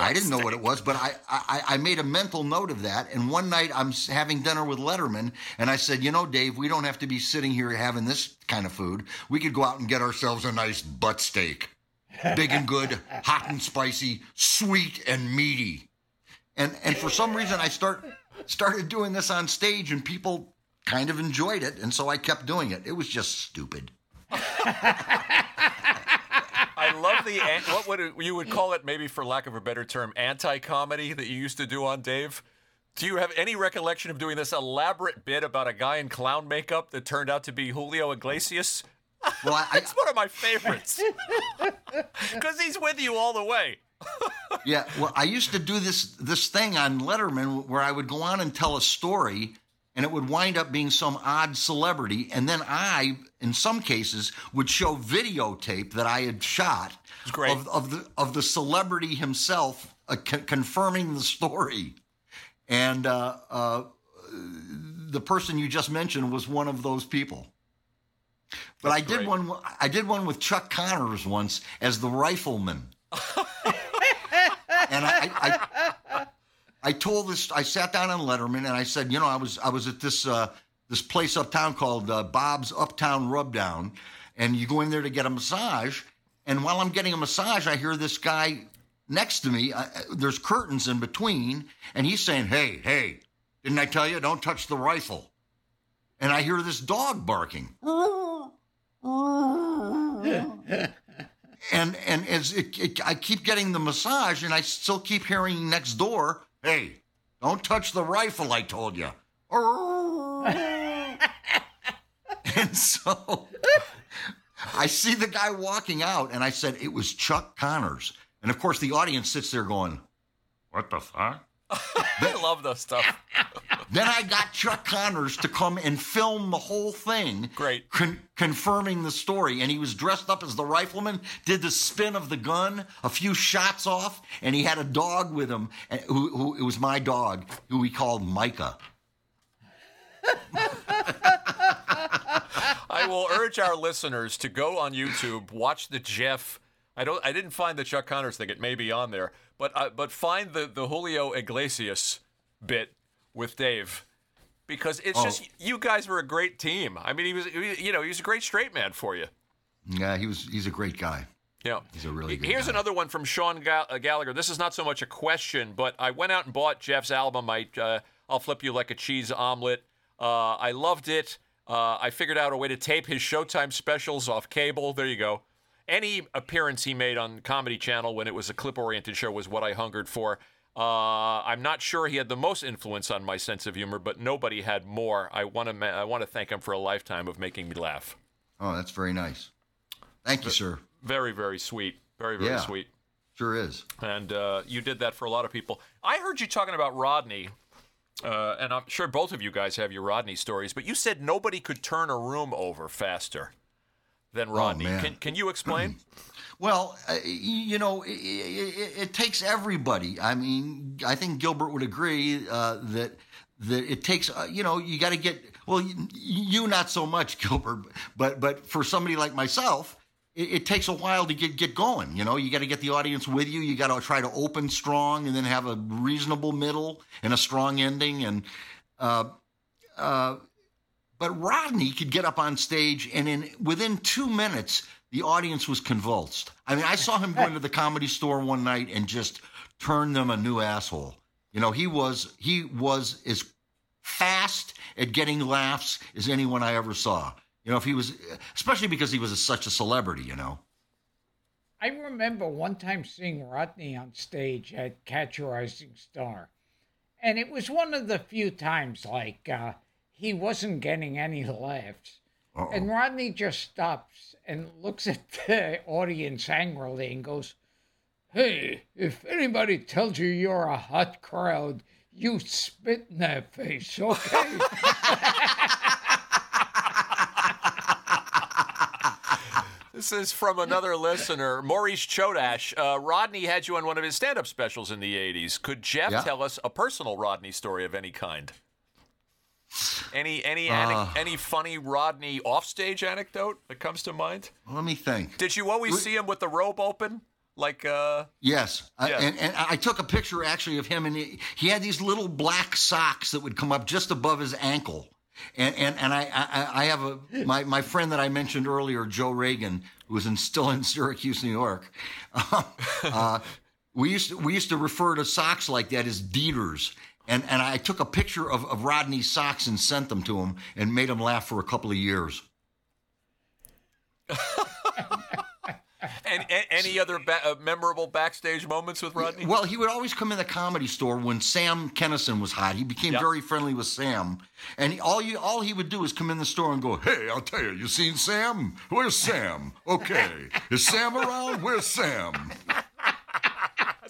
I, didn't know what it was, but I, I, I made a mental note of that. And one night I'm having dinner with Letterman, and I said, you know, Dave, we don't have to be sitting here having this kind of food. We could go out and get ourselves a nice butt steak, big and good, hot and spicy, sweet and meaty. And and for some reason I start started doing this on stage, and people kind of enjoyed it, and so I kept doing it. It was just stupid. The what would you would call it, maybe for lack of a better term, anti-comedy that you used to do on Dave. Do you have any recollection of doing this elaborate bit about a guy in clown makeup that turned out to be Julio Iglesias? Well, I, I, It's one of my favorites because he's with you all the way. Yeah, well, I used to do this this thing on Letterman where I would go on and tell a story, and it would wind up being some odd celebrity, and then I, in some cases, would show videotape that I had shot of of the of the celebrity himself uh, con- confirming the story, and uh, uh, the person you just mentioned was one of those people. But I did great. one. I did one with Chuck Connors once as the rifleman and I, I, I told this. I sat down on Letterman and I said, you know, I was I was at this uh, this place uptown called uh, Bob's Uptown Rubdown, and you go in there to get a massage. And while I'm getting a massage, I hear this guy next to me. Uh, there's curtains in between, and he's saying, "Hey, hey, didn't I tell you don't touch the rifle?" And I hear this dog barking. and and as it, it, I keep getting the massage, and I still keep hearing next door, "Hey, don't touch the rifle!" I told you. and so I see the guy walking out, and I said it was Chuck Connors, and of course the audience sits there going, What the fuck? I love this stuff. Then I got Chuck Connors to come and film the whole thing. Great. Con- confirming the story. And he was dressed up as the rifleman, did the spin of the gun, a few shots off, and he had a dog with him. and- Who, who, it was my dog, who we called Micah. I will urge our listeners to go on YouTube, watch the Jeff. I don't. I didn't find the Chuck Connors thing. It may be on there, but uh, but find the the Julio Iglesias bit with Dave, because it's Oh. just you guys were a great team. I mean, he was you know he was a great straight man for you. Yeah, he was. He's a great guy. Yeah. He's a really good Here's guy. another one from Sean Ga- uh, Gallagher. This is not so much a question, but I went out and bought Jeff's album. I, uh, I'll flip you like a cheese omelet. Uh, I loved it. Uh, I figured out a way to tape his Showtime specials off cable. There you go. Any appearance he made on Comedy Channel when it was a clip-oriented show was what I hungered for. Uh, I'm not sure he had the most influence on my sense of humor, but nobody had more. I want to ma- I want to thank him for a lifetime of making me laugh. Oh, that's very nice. Thank you, sir. Very, very sweet. Very, very Yeah. sweet. Sure is. and uh, you did that for a lot of people. I heard you talking about Rodney, uh, and I'm sure both of you guys have your Rodney stories, but you said nobody could turn a room over faster than Rodney. man. can, can you explain? Well, uh, you know, it, it, it takes everybody. I mean, I think Gilbert would agree uh, that that it takes. Uh, you know, you got to get. Well, you, you not so much, Gilbert, but but for somebody like myself, it, it takes a while to get get going. You know, you got to get the audience with you. You got to try to open strong and then have a reasonable middle and a strong ending. And uh, uh, but Rodney could get up on stage, and in within two minutes, the audience was convulsed. I mean, I saw him go into the comedy store one night and just turn them a new asshole. You know, he was he was as fast at getting laughs as anyone I ever saw. You know, if he was, especially because he was a, such a celebrity. You know. I remember one time seeing Rodney on stage at Catch a Rising Star. And it was one of the few times like uh, he wasn't getting any laughs. And Rodney just stops and looks at the audience angrily and goes, Hey, if anybody tells you you're a hot crowd, you spit in their face, okay? This is from another listener, Maurice Chodash. Uh, Rodney had you on one of his stand-up specials in the '80s. Could Jeff Yeah. tell us a personal Rodney story of any kind? Any any Uh. ane- any funny Rodney offstage anecdote that comes to mind? Let me think. Did you always see him with the robe open, like? uh Yes, I- and, and I took a picture actually of him, and he, he had these little black socks that would come up just above his ankle. And and, and I, I I have a my, my friend that I mentioned earlier, Joe Reagan, who was in, still in Syracuse, New York. uh, we used to, we used to refer to socks like that as Dieters. And and I took a picture of, of Rodney's socks and sent them to him and made him laugh for a couple of years. And, a- any other ba- uh, memorable backstage moments with Rodney? Well, he would always come in the comedy store when Sam Kinison was hot. He became Yep. very friendly with Sam, and he, all you all he would do is come in the store and go, "Hey, I'll tell you, you seen Sam? Where's Sam? Okay, is Sam around? Where's Sam?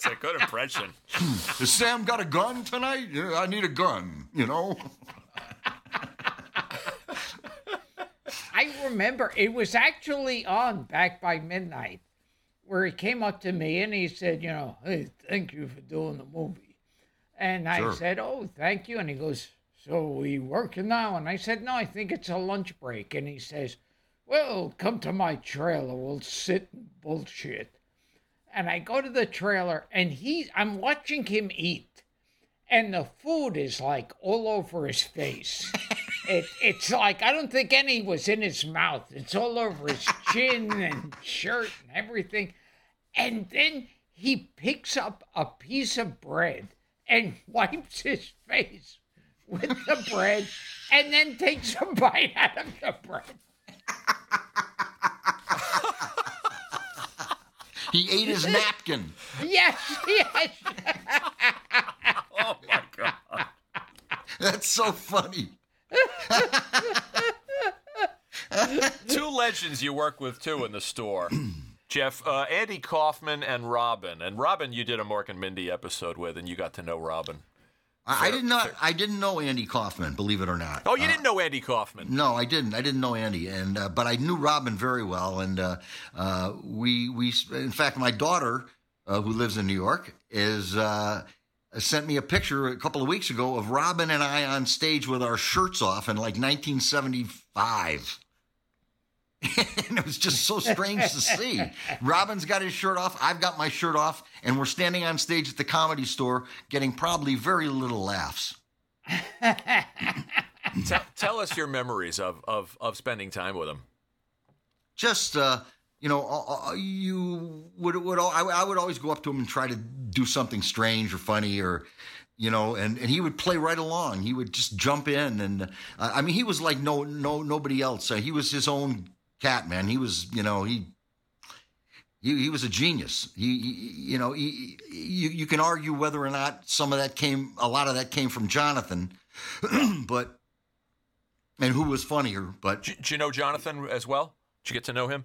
That's a good impression. Hmm. Has Sam got a gun tonight? Yeah, I need a gun. You know." I remember it was actually on back by midnight where he came up to me and he said, you know, hey, thank you for doing the movie. And I Sure. said, oh, thank you. And he goes, so we working now? And I said, no, I think it's a lunch break. And he says, well, come to my trailer. We'll sit and bullshit. And I go to the trailer and he, I'm watching him eat and the food is like all over his face. it, it's like I don't think any was in his mouth. It's all over his chin and shirt and everything. And then he picks up a piece of bread and wipes his face with the bread and then takes a bite out of the bread. He ate his napkin. Yes, yes. Oh my god! That's so funny. Two legends you work with too in the store. Jeff, uh, Andy Kaufman and Robin. And Robin, you did a Mork and Mindy episode with, and you got to know Robin. I, I did not. I didn't know Andy Kaufman, believe it or not. Oh, you Uh, didn't know Andy Kaufman? No, I didn't. I didn't know Andy, and uh, but I knew Robin very well, and uh, uh, we we in fact my daughter uh, who lives in New York is uh, sent me a picture a couple of weeks ago of Robin and I on stage with our shirts off in like 1975. and it was just so strange to see. Robin's got his shirt off, I've got my shirt off, and we're standing on stage at the comedy store getting probably very little laughs. Tell, tell us your memories of, of, of spending time with him. just uh, you know, uh, you would would I, I would always go up to him and try to do something strange or funny or you know, and, and he would play right along. He would just jump in, and uh, I mean, he was like no no nobody else. Uh, he was his own cat, man. He was you know he. He, he was a genius. He, he- you know, he, you you can argue whether or not some of that came, a lot of that came from Jonathan, but and who was funnier. But Did you know Jonathan as well? Did you get to know him?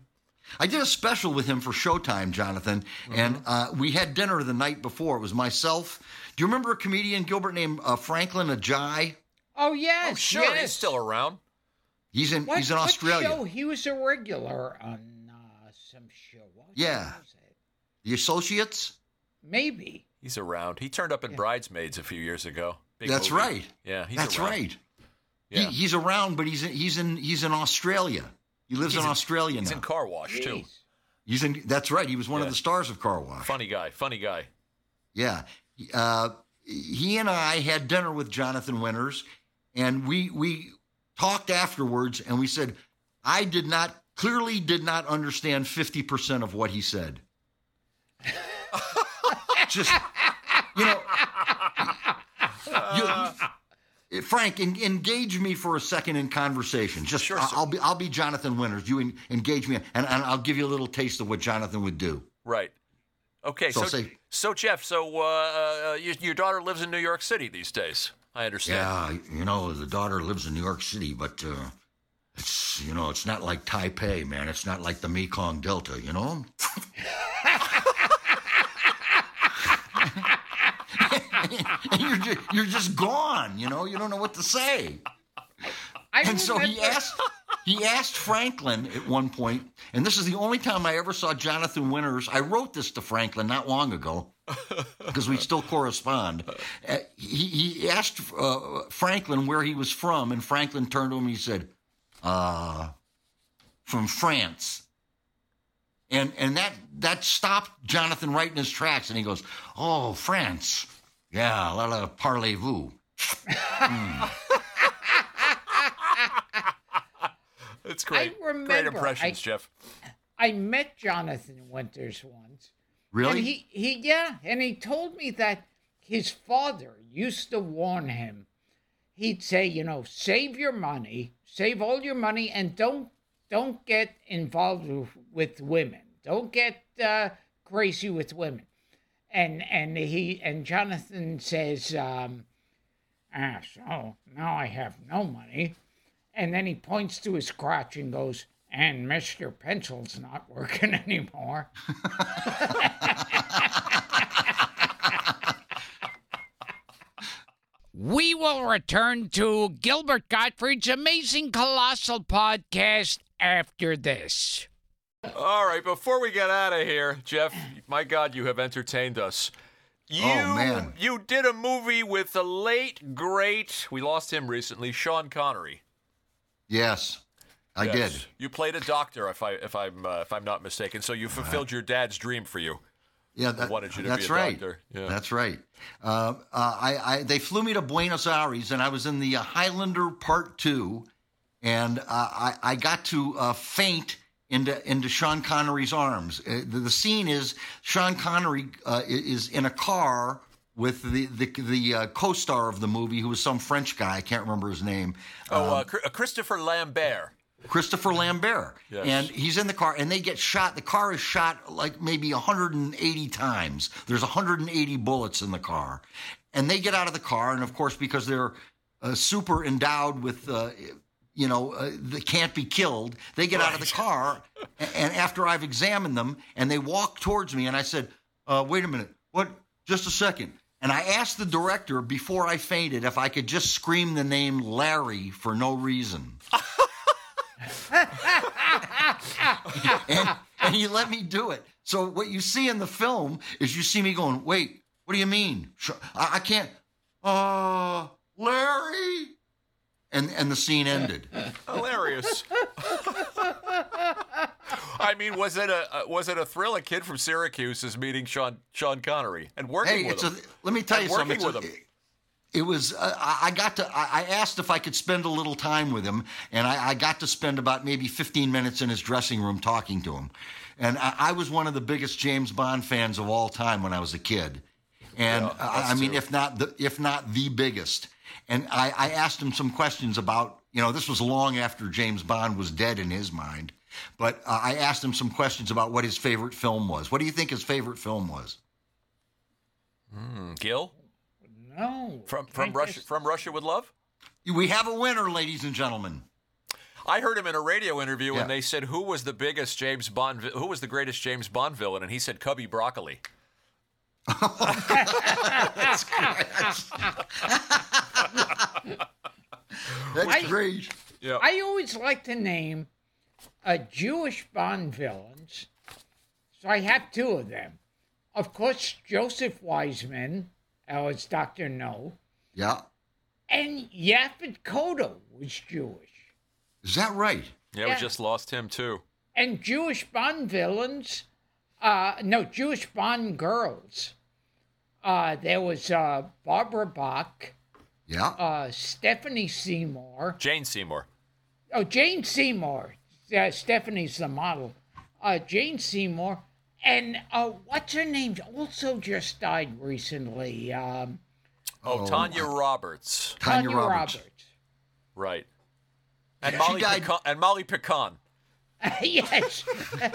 I did a special with him for Showtime, Jonathan, and uh, we had dinner the night before. It was myself. Do you remember a comedian Gilbert named uh, Franklyn Ajaye? Oh yes, Oh, sure. yes. He's still around. He's in What, he's in what Australia. show? He was a regular on uh, some show. What Yeah. The Associates. Maybe. He's around. He turned up in Bridesmaids a few years ago. Big That's movie. right. Yeah, he's That's around. right. Yeah. He, he's around, but he's in, he's in he's in Australia. He lives He's in in- Australia He's now. He's in Car Wash too. He's in. That's right. He was one Yeah. of the stars of Car Wash. Funny guy. Funny guy. Yeah. Uh, he and I had dinner with Jonathan Winters, and we we talked afterwards, and we said, I did not clearly did not understand fifty percent of what he said. Just you know, you, Frank, en- engage me for a second in conversation. Just Sure, I'll. I'll be I'll be Jonathan Winters. You en- engage me, and, and I'll give you a little taste of what Jonathan would do. Right. Okay. So So, say- so Jeff, so uh, uh, your, your daughter lives in New York City these days. I understand. Yeah, you know, the daughter lives in New York City, but uh, it's you know, it's not like Taipei, man. It's not like the Mekong Delta, you know. And you're just, you're just gone, you know. You don't know what to say. I And so he remember- asked, he asked Franklyn at one point, and this is the only time I ever saw Jonathan Winters. I wrote this to Franklyn not long ago because we still correspond. Uh, he, he asked uh, Franklyn where he was from, and Franklyn turned to him and he said, uh, from France. And and that that stopped Jonathan right in his tracks, and he goes, "Oh, France, yeah, la la parlez-vous." It's great. I remember, great impressions, I- Jeff. I met Jonathan Winters once. Really? And he, he, yeah, and he told me that his father used to warn him. He'd say, you know, save your money, save all your money, and don't don't get involved with, women. Don't get uh, crazy with women. And and he and Jonathan says, um, ah, so now I have no money. And then he points to his crotch and goes, and Mr. Pencil's not working anymore. we will return to Gilbert Gottfried's amazing colossal podcast after this. All right, before we get out of here, Jeff, my God, you have entertained us. Oh, you, Oh, man. You did a movie with the late, great, we lost him recently, Sean Connery. yes, I Yes. did. You played a doctor, if I if I'm uh, if I'm not mistaken. So you fulfilled your dad's dream for you. Yeah, that, wanted you to that's be a right. doctor. Yeah. That's right. Uh, uh, I, I they flew me to Buenos Aires, and I was in the uh, Highlander Part Two, and uh, I I got to uh, faint into into Sean Connery's arms. Uh, the, the scene is Sean Connery uh, is in a car with the the, the uh, co-star of the movie, who was some French guy. I can't remember his name. Oh, Chr- uh, Christopher Lambert. Christopher Lambert. Yes. And he's in the car, and they get shot. The car is shot like maybe 180 times. There's 180 bullets in the car. And they get out of the car, and of course, because they're uh, super endowed with, uh, you know, uh, they can't be killed, they get out of the car. a- and after I've examined them, and they walk towards me, and I said, uh, wait a minute, what? Just a second. And I asked the director before I fainted if I could just scream the name Larry for no reason. and, and he let me do it. So what you see in the film is you see me going, wait, what do you mean? I, I can't. Uh, Larry. And and the scene ended. Hilarious. I mean, was it a uh, was it a thrill? A kid from Syracuse is meeting Sean Sean Connery and working Hey, with it's a. him. Let me tell And you something. working a- him. It was. Uh, I I got to. I I asked if I could spend a little time with him, and I, I got to spend about maybe 15 minutes in his dressing room talking to him. And I, I was one of the biggest James Bond fans of all time when I was a kid, and Yeah, uh, I mean, if not the if not the biggest. And I, I asked him some questions about. You know, this was long after James Bond was dead in his mind, but uh, I asked him some questions about what his favorite film was. What do you think his favorite film was? Gil No. from from Russia just- from Russia with Love. We have a winner, ladies and gentlemen. I heard him in a radio interview, Yeah. and they said who was the biggest James Bond, vi- who was the greatest James Bond villain, and he said Cubby Broccoli. That's I- great. Yeah. I always like to name a Jewish Bond villains. So I have two of them. Of course, Joseph Wiseman, uh, was Dr. No, Yeah. and Yaphet Kotto was Jewish. Is that right? yeah, yeah. we just lost him too. And Jewish Bond villains, uh, no, Jewish Bond girls. Uh, there was uh, Barbara Bach, Yeah. uh, Stephanie Seymour, Jane Seymour. Oh, Jane Seymour. Uh, Stephanie's the model. Uh, Jane Seymour. And uh, what's her name? Also just died recently. Um, Oh, Oh, Tanya Roberts. Tanya Roberts. Right. And She Molly died- Picon. And Molly Picon. yes.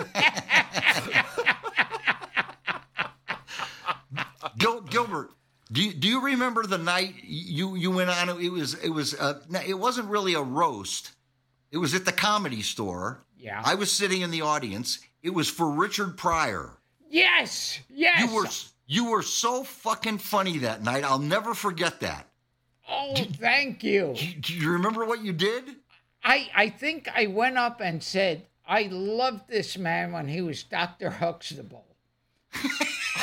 Gil- Gilbert, do you, do you remember the night you you went on? It was it was uh, it wasn't really a roast. It was at the comedy store. Yeah. I was sitting in the audience. It was for Richard Pryor. yes. Yes. You were you were so fucking funny that night. I'll never forget that. oh, thank you. Do you, do you remember what you did? I I think I went up and said I loved this man when he was Doctor Huxtable.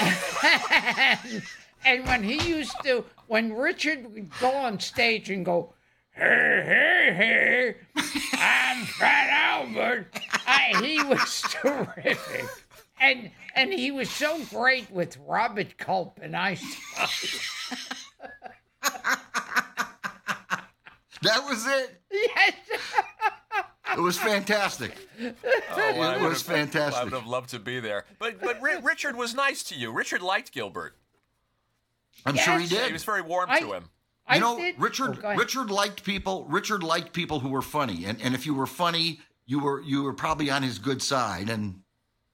and, and when he used to, when Richard would go on stage and go, hey, hey, hey, I'm Fat Albert, I, he was terrific. And and he was so great with Robert Culp and I. That was it. Yes. It was fantastic. Oh, well, It was fantastic. I would have loved to be there. But but Ri- Richard was nice to you. Richard liked Gilbert. I'm sure he did. He was very warm I- to him. I you know, did- Richard. Oh. Richard liked people. Richard liked people who were funny, and and if you were funny, you were you were probably on his good side, and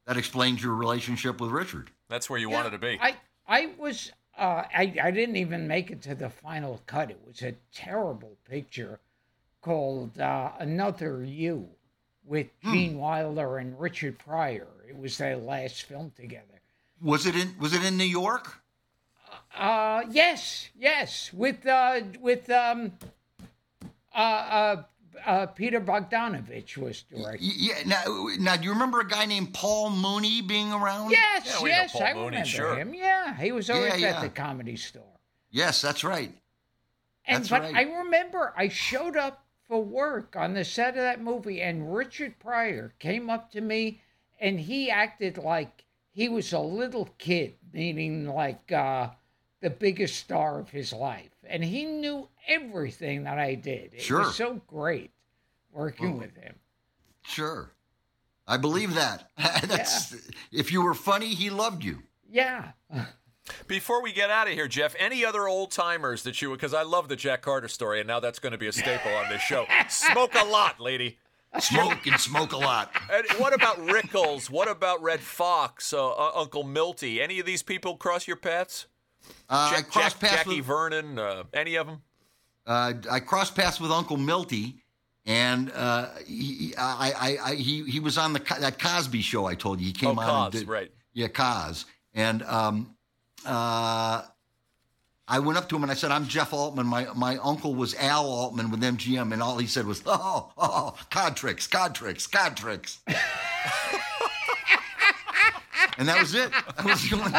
that explains your relationship with Richard. That's where you Yeah, wanted to be. I I was uh, I I didn't even make it to the final cut. It was a terrible picture called uh, Another You with Hmm. Gene Wilder and Richard Pryor. It was their last film together. Was it in Was it in New York? Uh yes, yes, with uh with um uh uh, uh Peter Bogdanovich was directing. Yeah. Now, now, do you remember a guy named Paul Mooney being around? Yes, Yeah, yes, Paul I Mooney, remember sure. him. Yeah, he was always Yeah, at the comedy store. Yes, that's right. And That's but right. I remember I showed up for work on the set of that movie, and Richard Pryor came up to me, and he acted like he was a little kid, meaning like uh, the biggest star of his life, and he knew everything that I did. It Sure. was so great working with him. Sure, I believe that. that's if you were funny, he loved you. Yeah. Before we get out of here, Jeff, any other old timers that you because I love the Jack Carter story, and now that's going to be a staple on this show. Smoke a lot, lady. Smoke and smoke a lot. And what about Rickles? What about Redd Foxx? Uh, uh, Uncle Milty? Any of these people cross your paths? Uh, I Jack, crossed Jack- paths Jackie with Vernon? Uh, any of them? uh, I crossed paths with Uncle Milty, and uh, he, I, I, I, he, he was on the that Cosby show I told you. He came Oh, on. Cos, did- right. Yeah, Cos. And um, uh, I went up to him and I said, "I'm Jeff Altman. My my uncle was Al Altman with MGM, and all he said was, oh, oh, cod tricks, cod tricks, cod tricks." and that was it. That was the only.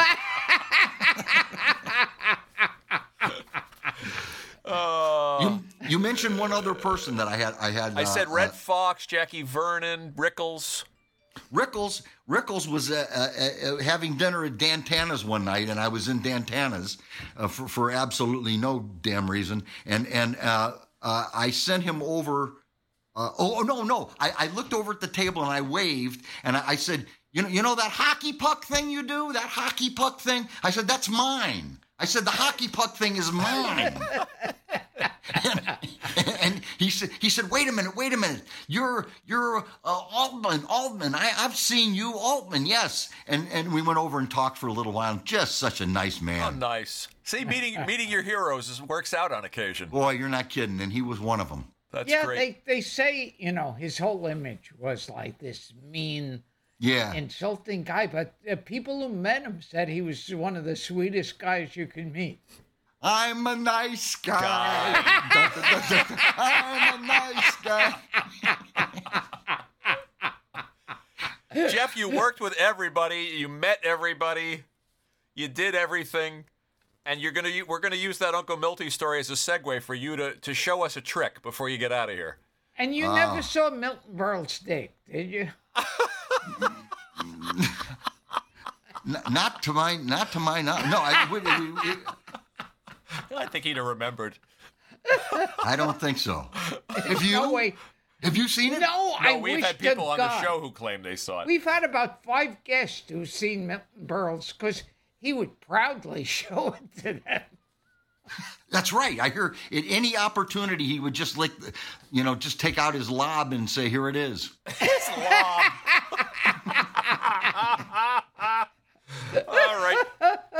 You, you mentioned one other person that I had. I had. I uh, said Redd uh, Foxx, Jackie Vernon, Rickles. Rickles Rickles was uh, uh, uh, having dinner at Dan Tana's one night, and I was in Dan Tana's uh, for, for absolutely no damn reason. And and uh, uh, I sent him over. Uh, oh no no! I, I looked over at the table and I waved and I, I said, you know you know that hockey puck thing you do that hockey puck thing. I said that's mine. I said the hockey puck thing is mine. and, and he said, he said, wait a minute, wait a minute. You're, you're uh, Altman, Altman. I, I've seen you, Altman. Yes. And, and we went over and talked for a little while. Just such a nice Oh, man. nice. See, meeting meeting your heroes is, works out on occasion. Boy, you're not kidding. And he was one of them. That's yeah, great. they, they say, you know, his whole image was like this mean, Yeah. insulting guy, but the people who met him said he was one of the sweetest guys you can meet. I'm a nice guy. I'm a nice guy. Jeff, you worked with everybody. You met everybody. You did everything. And you're gonna we're gonna use that Uncle Milty story as a segue for you to, to show us a trick before you get out of here. And you never saw Milton Berle's dick, did you? N- not to my, not to my, not, no, I, we, we, we, I think he'd have remembered. I don't think so. Have you? No way. Have you seen it? No, I No, we've wish had people on the show who claim they saw it. We've had about five guests who've seen Milton Berle's because he would proudly show it to them. That's right. I hear at any opportunity he would just like, you know, just take out his lob and say, "Here it is." His lob. All right,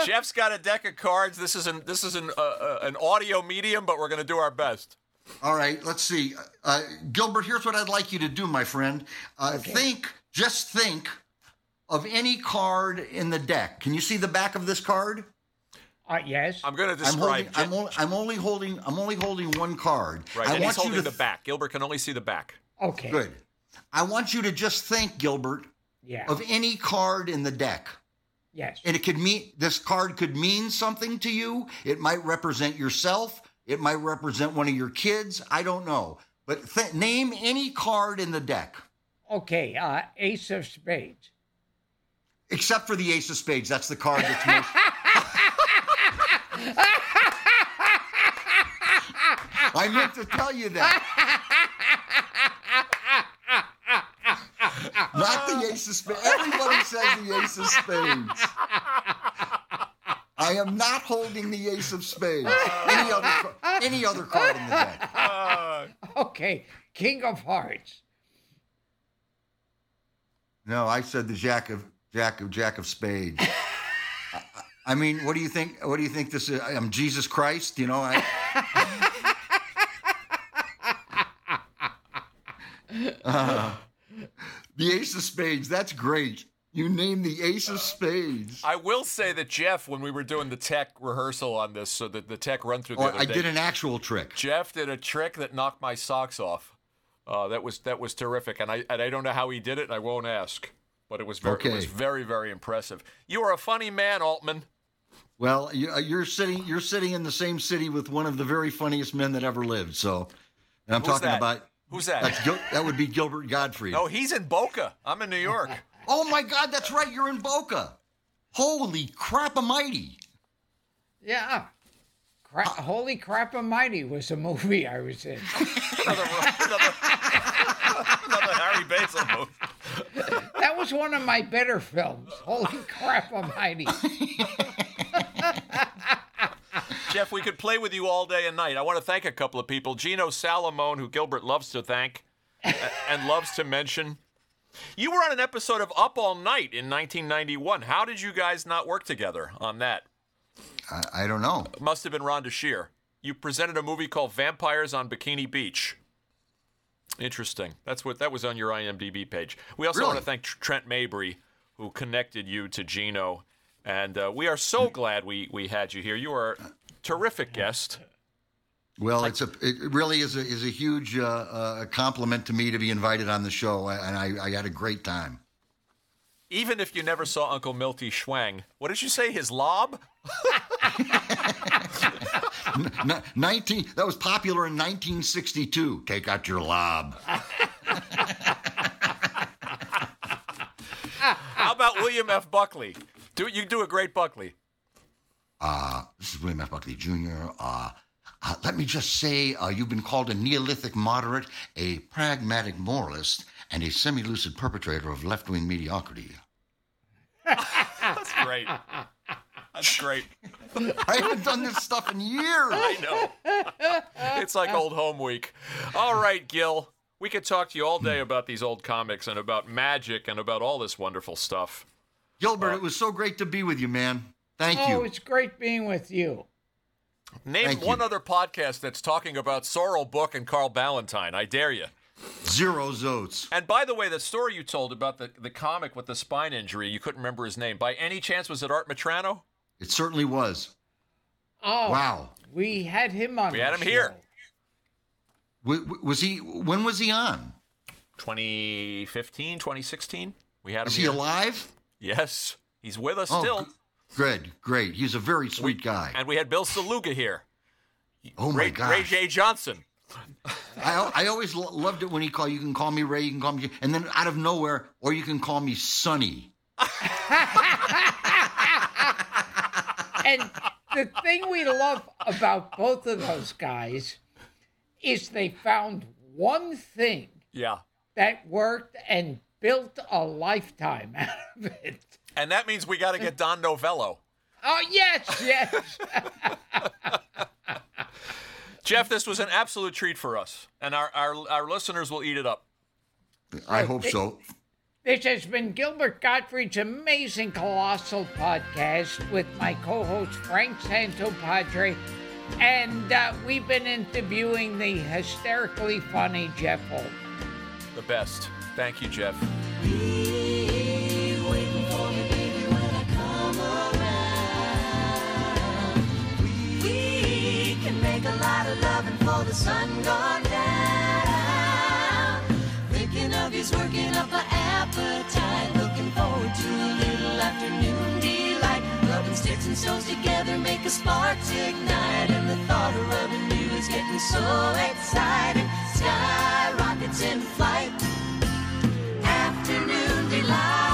Jeff's got a deck of cards. This is an this is an uh, uh, an audio medium, but we're gonna do our best. All right. Let's see, uh, Gilbert. Here's what I'd like you to do, my friend. Uh, Think, just think of any card in the deck. Can you see the back of this card? Uh, yes. I'm going to I'm describe. holding. I'm only, I'm only holding. I'm only holding one card. right, I and he's want you holding to the back. Gilbert can only see the back. okay. Good. I want you to just think, Gilbert, Yeah. of any card in the deck. yes. And it could mean this card could mean something to you. It might represent yourself. It might represent one of your kids. I don't know. But th- name any card in the deck okay. Uh, Ace of Spades. except for the Ace of Spades. That's the card that's most. I meant to tell you that. Not the Ace of Spades. Everybody says the Ace of Spades. I am not holding the Ace of Spades. Any other, any other card in the deck. Uh, Okay. King of Hearts. No, I said the Jack of Jack of Jack of Spades. I, I mean, what do you think? What do you think this is? I'm Jesus Christ. You know, I. Uh, the Ace of Spades. That's great. You name the Ace of Spades. I will say that Jeff, when we were doing the tech rehearsal on this, so that the tech run through the Oh, I day, did an actual trick. Jeff did a trick that knocked my socks off. Uh, that was that was terrific, and I and I don't know how he did it, and I won't ask. But it was very it was very very impressive. You are a funny man, Altman. Well, you, uh, you're sitting. You're sitting in the same city with one of the very funniest men that ever lived. So, and I'm Who's talking that? about. Who's that? That's Gil, that would be Gilbert Gottfried. No, he's in Boca. I'm in New York. Oh my God, that's right. You're in Boca. Holy crap, a mighty! Yeah. Cra- Holy Crap Almighty was a movie I was in. another, another, another Harry Basil movie. That was one of my better films. Holy Crap Almighty. Jeff, we could play with you all day and night. I want to thank a couple of people. Gino Salomone, who Gilbert loves to thank and loves to mention. You were on an episode of Up All Night in 1991. How did you guys not work together on that? I, I don't know. It must have been Rhonda Shear. You presented a movie called Vampires on Bikini Beach. Interesting. That's what that was on your IMDb page. We also want to thank Trent Mabry, who connected you to Gino, and uh, we are so glad we we had you here. You are terrific guest. Well, it's a it really is a is a huge uh, uh, compliment to me to be invited on the show, and I, I had a great time. Even if you never saw Uncle Milty Schwang, what did you say? His lob? Nineteen that was popular in 1962. Take out your lob. How about William F. Buckley? Do you do a great Buckley? Uh, this is William F. Buckley Jr. Uh, uh, let me just say, uh, you've been called a Neolithic moderate, a pragmatic moralist, and a semi-lucid perpetrator of left-wing mediocrity. That's great. That's great. I haven't done this stuff in years. I know. it's like old home week. All right, Gil. We could talk to you all day about these old comics and about magic and about all this wonderful stuff. Gilbert, it was so great to be with you, man. Thank Oh, you. Oh, it's great being with you. Name Thank one you. other podcast that's talking about Sorrell Booke and Carl Ballantine. I dare you. Zero zotes. And by the way, the story you told about the, the comic with the spine injury, you couldn't remember his name. By any chance, was it Art Metrano? It certainly was. Oh, Wow. We had him on. We had him show. here. W- w- was he? When was he on? 2015, 2016? We had him Is he alive? Yes. He's with us Oh, still. g- good, great. He's a very sweet guy. And we had Bill Saluga here. Oh my Ray, Ray. J. Johnson. I, I always lo- loved it when he called. You can call me Ray. You can call me, and then out of nowhere, or you can call me Sonny. And the thing we love about both of those guys is they found one thing Yeah. that worked and built a lifetime out of it. And that means we got to get Don Novello. Oh, yes, yes. Jeff, this was an absolute treat for us. And our, our, our listeners will eat it up. I hope so. This has been Gilbert Gottfried's amazing colossal podcast with my co-host Frank Santopadre, and uh, we've been interviewing the hysterically funny Jeff Holt. The best. Thank you, Jeff. Make a lot of loving for the sun gone down. Thinking of you's working up an appetite. Looking forward to a little afternoon delight. Rubbing sticks and stones together make a sparks ignite. And the thought of rubbing you is getting so exciting. Sky rockets in flight. Afternoon delight.